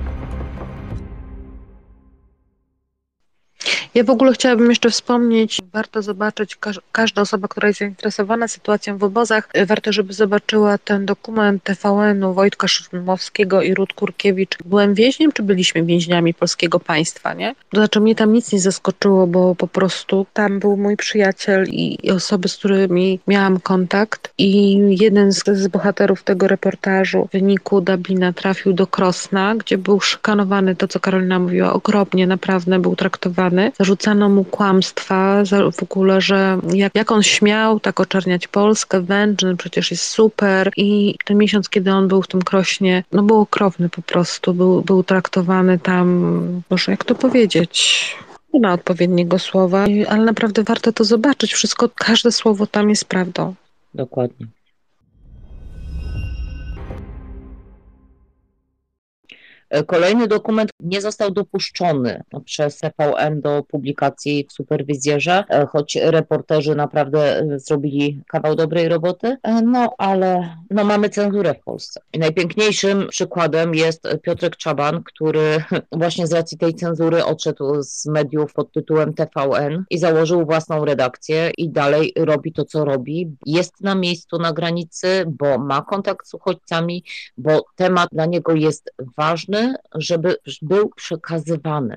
Ja w ogóle chciałabym jeszcze wspomnieć, warto zobaczyć, każ- każda osoba, która jest zainteresowana sytuacją w obozach, warto, żeby zobaczyła ten dokument TVN-u Wojtka Szumowskiego i Rud Kurkiewicz. Byłem więźniem, czy byliśmy więźniami polskiego państwa, nie? To znaczy mnie tam nic nie zaskoczyło, bo po prostu tam był mój przyjaciel i osoby, z którymi miałam kontakt i jeden z, z bohaterów tego reportażu w wyniku Dublina trafił do Krosna, gdzie był szykanowany, to co Karolina mówiła, okropnie naprawdę był traktowany. Zarzucano mu kłamstwa w ogóle, że jak, jak on śmiał tak oczerniać Polskę, Wędrzyn przecież jest super i ten miesiąc, kiedy on był w tym Krośnie, no był okropny po prostu, był, był traktowany tam, może jak to powiedzieć, nie ma odpowiedniego słowa, ale naprawdę warto to zobaczyć. Wszystko, każde słowo tam jest prawdą. Dokładnie. Kolejny dokument nie został dopuszczony przez TVN do publikacji w Superwizjerze, e, choć reporterzy naprawdę e, zrobili kawał dobrej roboty, no ale no, mamy cenzurę w Polsce. I najpiękniejszym przykładem jest Piotrek Czaban, który właśnie z racji tej cenzury odszedł z mediów pod tytułem TVN i założył własną redakcję i dalej robi to, co robi. Jest na miejscu na granicy, bo ma kontakt z uchodźcami, bo temat dla niego jest ważny, żeby był przekazywany.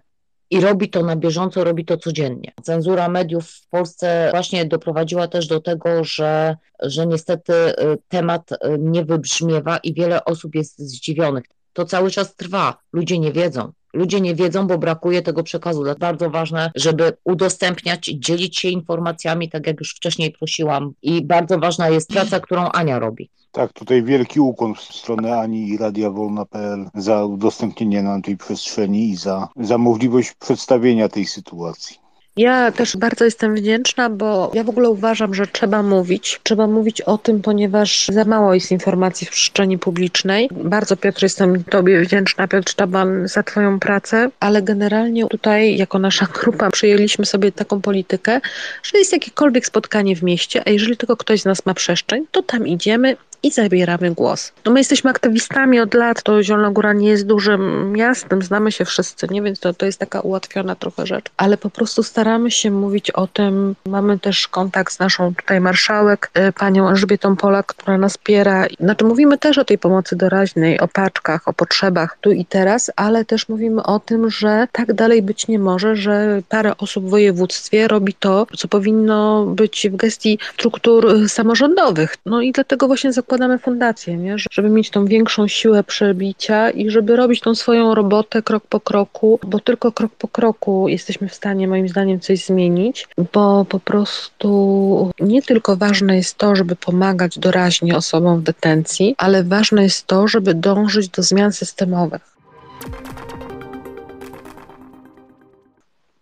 I robi to na bieżąco, robi to codziennie. Cenzura mediów w Polsce właśnie doprowadziła też do tego, że, że niestety y, temat y, nie wybrzmiewa i wiele osób jest zdziwionych. To cały czas trwa, ludzie nie wiedzą. Ludzie nie wiedzą, bo brakuje tego przekazu. To bardzo ważne, żeby udostępniać, dzielić się informacjami, tak jak już wcześniej prosiłam. I bardzo ważna jest praca, którą Ania robi. Tak, tutaj wielki ukłon w stronę Ani i Radia Wolna.pl za udostępnienie nam tej przestrzeni i za, za możliwość przedstawienia tej sytuacji. Ja też bardzo jestem wdzięczna, bo ja w ogóle uważam, że trzeba mówić. Trzeba mówić o tym, ponieważ za mało jest informacji w przestrzeni publicznej. Bardzo Piotr, jestem Tobie wdzięczna, Piotr Taban, za Twoją pracę, ale generalnie tutaj, jako nasza grupa, przyjęliśmy sobie taką politykę, że jest jakiekolwiek spotkanie w mieście, a jeżeli tylko ktoś z nas ma przestrzeń, to tam idziemy i zabieramy głos. No my jesteśmy aktywistami od lat, to Zielona Góra nie jest dużym miastem, znamy się wszyscy, nie? więc to, to jest taka ułatwiona trochę rzecz, ale po prostu staramy się mówić o tym. Mamy też kontakt z naszą tutaj marszałek, y, panią Elżbietą Polak, która nas wspiera. Znaczy mówimy też o tej pomocy doraźnej, o paczkach, o potrzebach tu i teraz, ale też mówimy o tym, że tak dalej być nie może, że parę osób w województwie robi to, co powinno być w gestii struktur y, samorządowych. No i dlatego właśnie zakładamy zakładamy fundację, nie? żeby mieć tą większą siłę przebicia i żeby robić tą swoją robotę krok po kroku, bo tylko krok po kroku jesteśmy w stanie moim zdaniem coś zmienić, bo po prostu nie tylko ważne jest to, żeby pomagać doraźnie osobom w detencji, ale ważne jest to, żeby dążyć do zmian systemowych.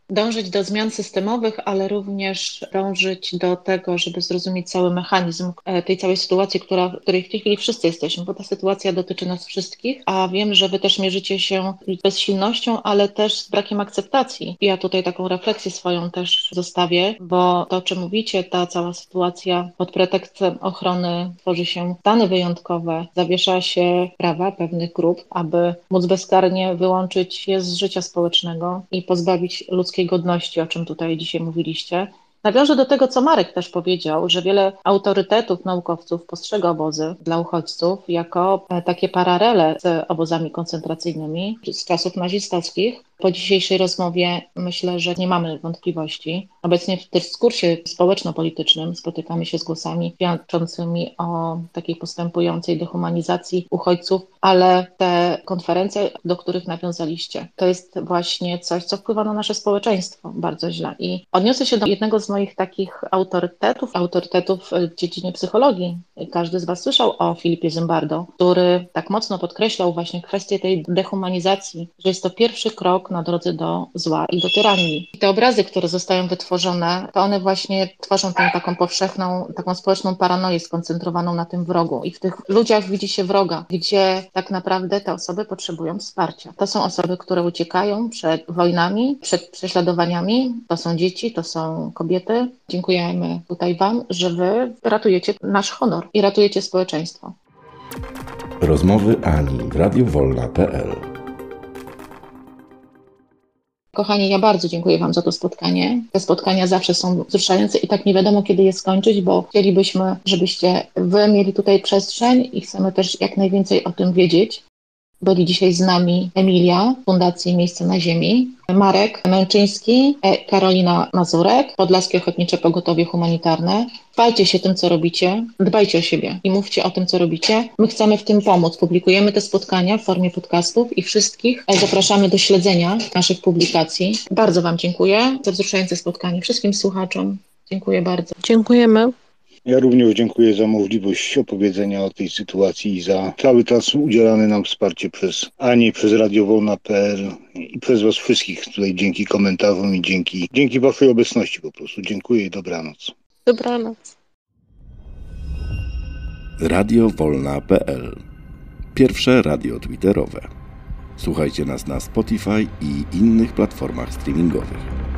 Dążyć do zmian systemowych, ale również dążyć do tego, żeby zrozumieć cały mechanizm e, tej całej sytuacji, która, w której w tej chwili wszyscy jesteśmy, bo ta sytuacja dotyczy nas wszystkich, a wiem, że wy też mierzycie się bezsilnością, ale też z brakiem akceptacji. Ja tutaj taką refleksję swoją też zostawię, bo to, o czym mówicie, ta cała sytuacja pod pretekstem ochrony tworzy się stany wyjątkowe, zawiesza się prawa pewnych grup, aby móc bezkarnie wyłączyć je z życia społecznego i pozbawić ludzkiej ludzkiej godności, o czym tutaj dzisiaj mówiliście. Nawiążę do tego, co Marek też powiedział, że wiele autorytetów naukowców postrzega obozy dla uchodźców jako e, takie paralele z obozami koncentracyjnymi z czasów nazistowskich, po dzisiejszej rozmowie myślę, że nie mamy wątpliwości. Obecnie w dyskursie społeczno-politycznym spotykamy się z głosami świadczącymi o takiej postępującej dehumanizacji uchodźców, ale te konferencje, do których nawiązaliście, to jest właśnie coś, co wpływa na nasze społeczeństwo bardzo źle. I odniosę się do jednego z moich takich autorytetów, autorytetów w dziedzinie psychologii. Każdy z Was słyszał o Filipie Zimbardo, który tak mocno podkreślał właśnie kwestię tej dehumanizacji, że jest to pierwszy krok na drodze do zła i do tyranii. I te obrazy, które zostają wytworzone, to one właśnie tworzą tę taką powszechną, taką społeczną paranoję skoncentrowaną na tym wrogu. I w tych ludziach widzi się wroga, gdzie tak naprawdę te osoby potrzebują wsparcia. To są osoby, które uciekają przed wojnami, przed prześladowaniami. To są dzieci, to są kobiety. Dziękujemy tutaj Wam, że Wy ratujecie nasz honor i ratujecie społeczeństwo. Rozmowy Ani w radiowolna.pl Kochani, ja bardzo dziękuję Wam za to spotkanie. Te spotkania zawsze są wzruszające i tak nie wiadomo, kiedy je skończyć, bo chcielibyśmy, żebyście Wy mieli tutaj przestrzeń i chcemy też jak najwięcej o tym wiedzieć. Byli dzisiaj z nami Emilia, Fundacji Miejsce na Ziemi, Marek Męczyński, e, Karolina Mazurek, Podlaskie Ochotnicze Pogotowie Humanitarne. Dbajcie się tym, co robicie, dbajcie o siebie i mówcie o tym, co robicie. My chcemy w tym pomóc. Publikujemy te spotkania w formie podcastów i wszystkich e, zapraszamy do śledzenia naszych publikacji. Bardzo Wam dziękuję za wzruszające spotkanie. Wszystkim słuchaczom dziękuję bardzo. Dziękujemy. Ja również dziękuję za możliwość opowiedzenia o tej sytuacji i za cały czas udzielane nam wsparcie przez Anię, przez radiowolna.pl i przez Was wszystkich tutaj dzięki komentarzom i dzięki, dzięki Waszej obecności po prostu. Dziękuję i dobranoc. Dobranoc. Radiowolna.pl Pierwsze radio twitterowe. Słuchajcie nas na Spotify i innych platformach streamingowych.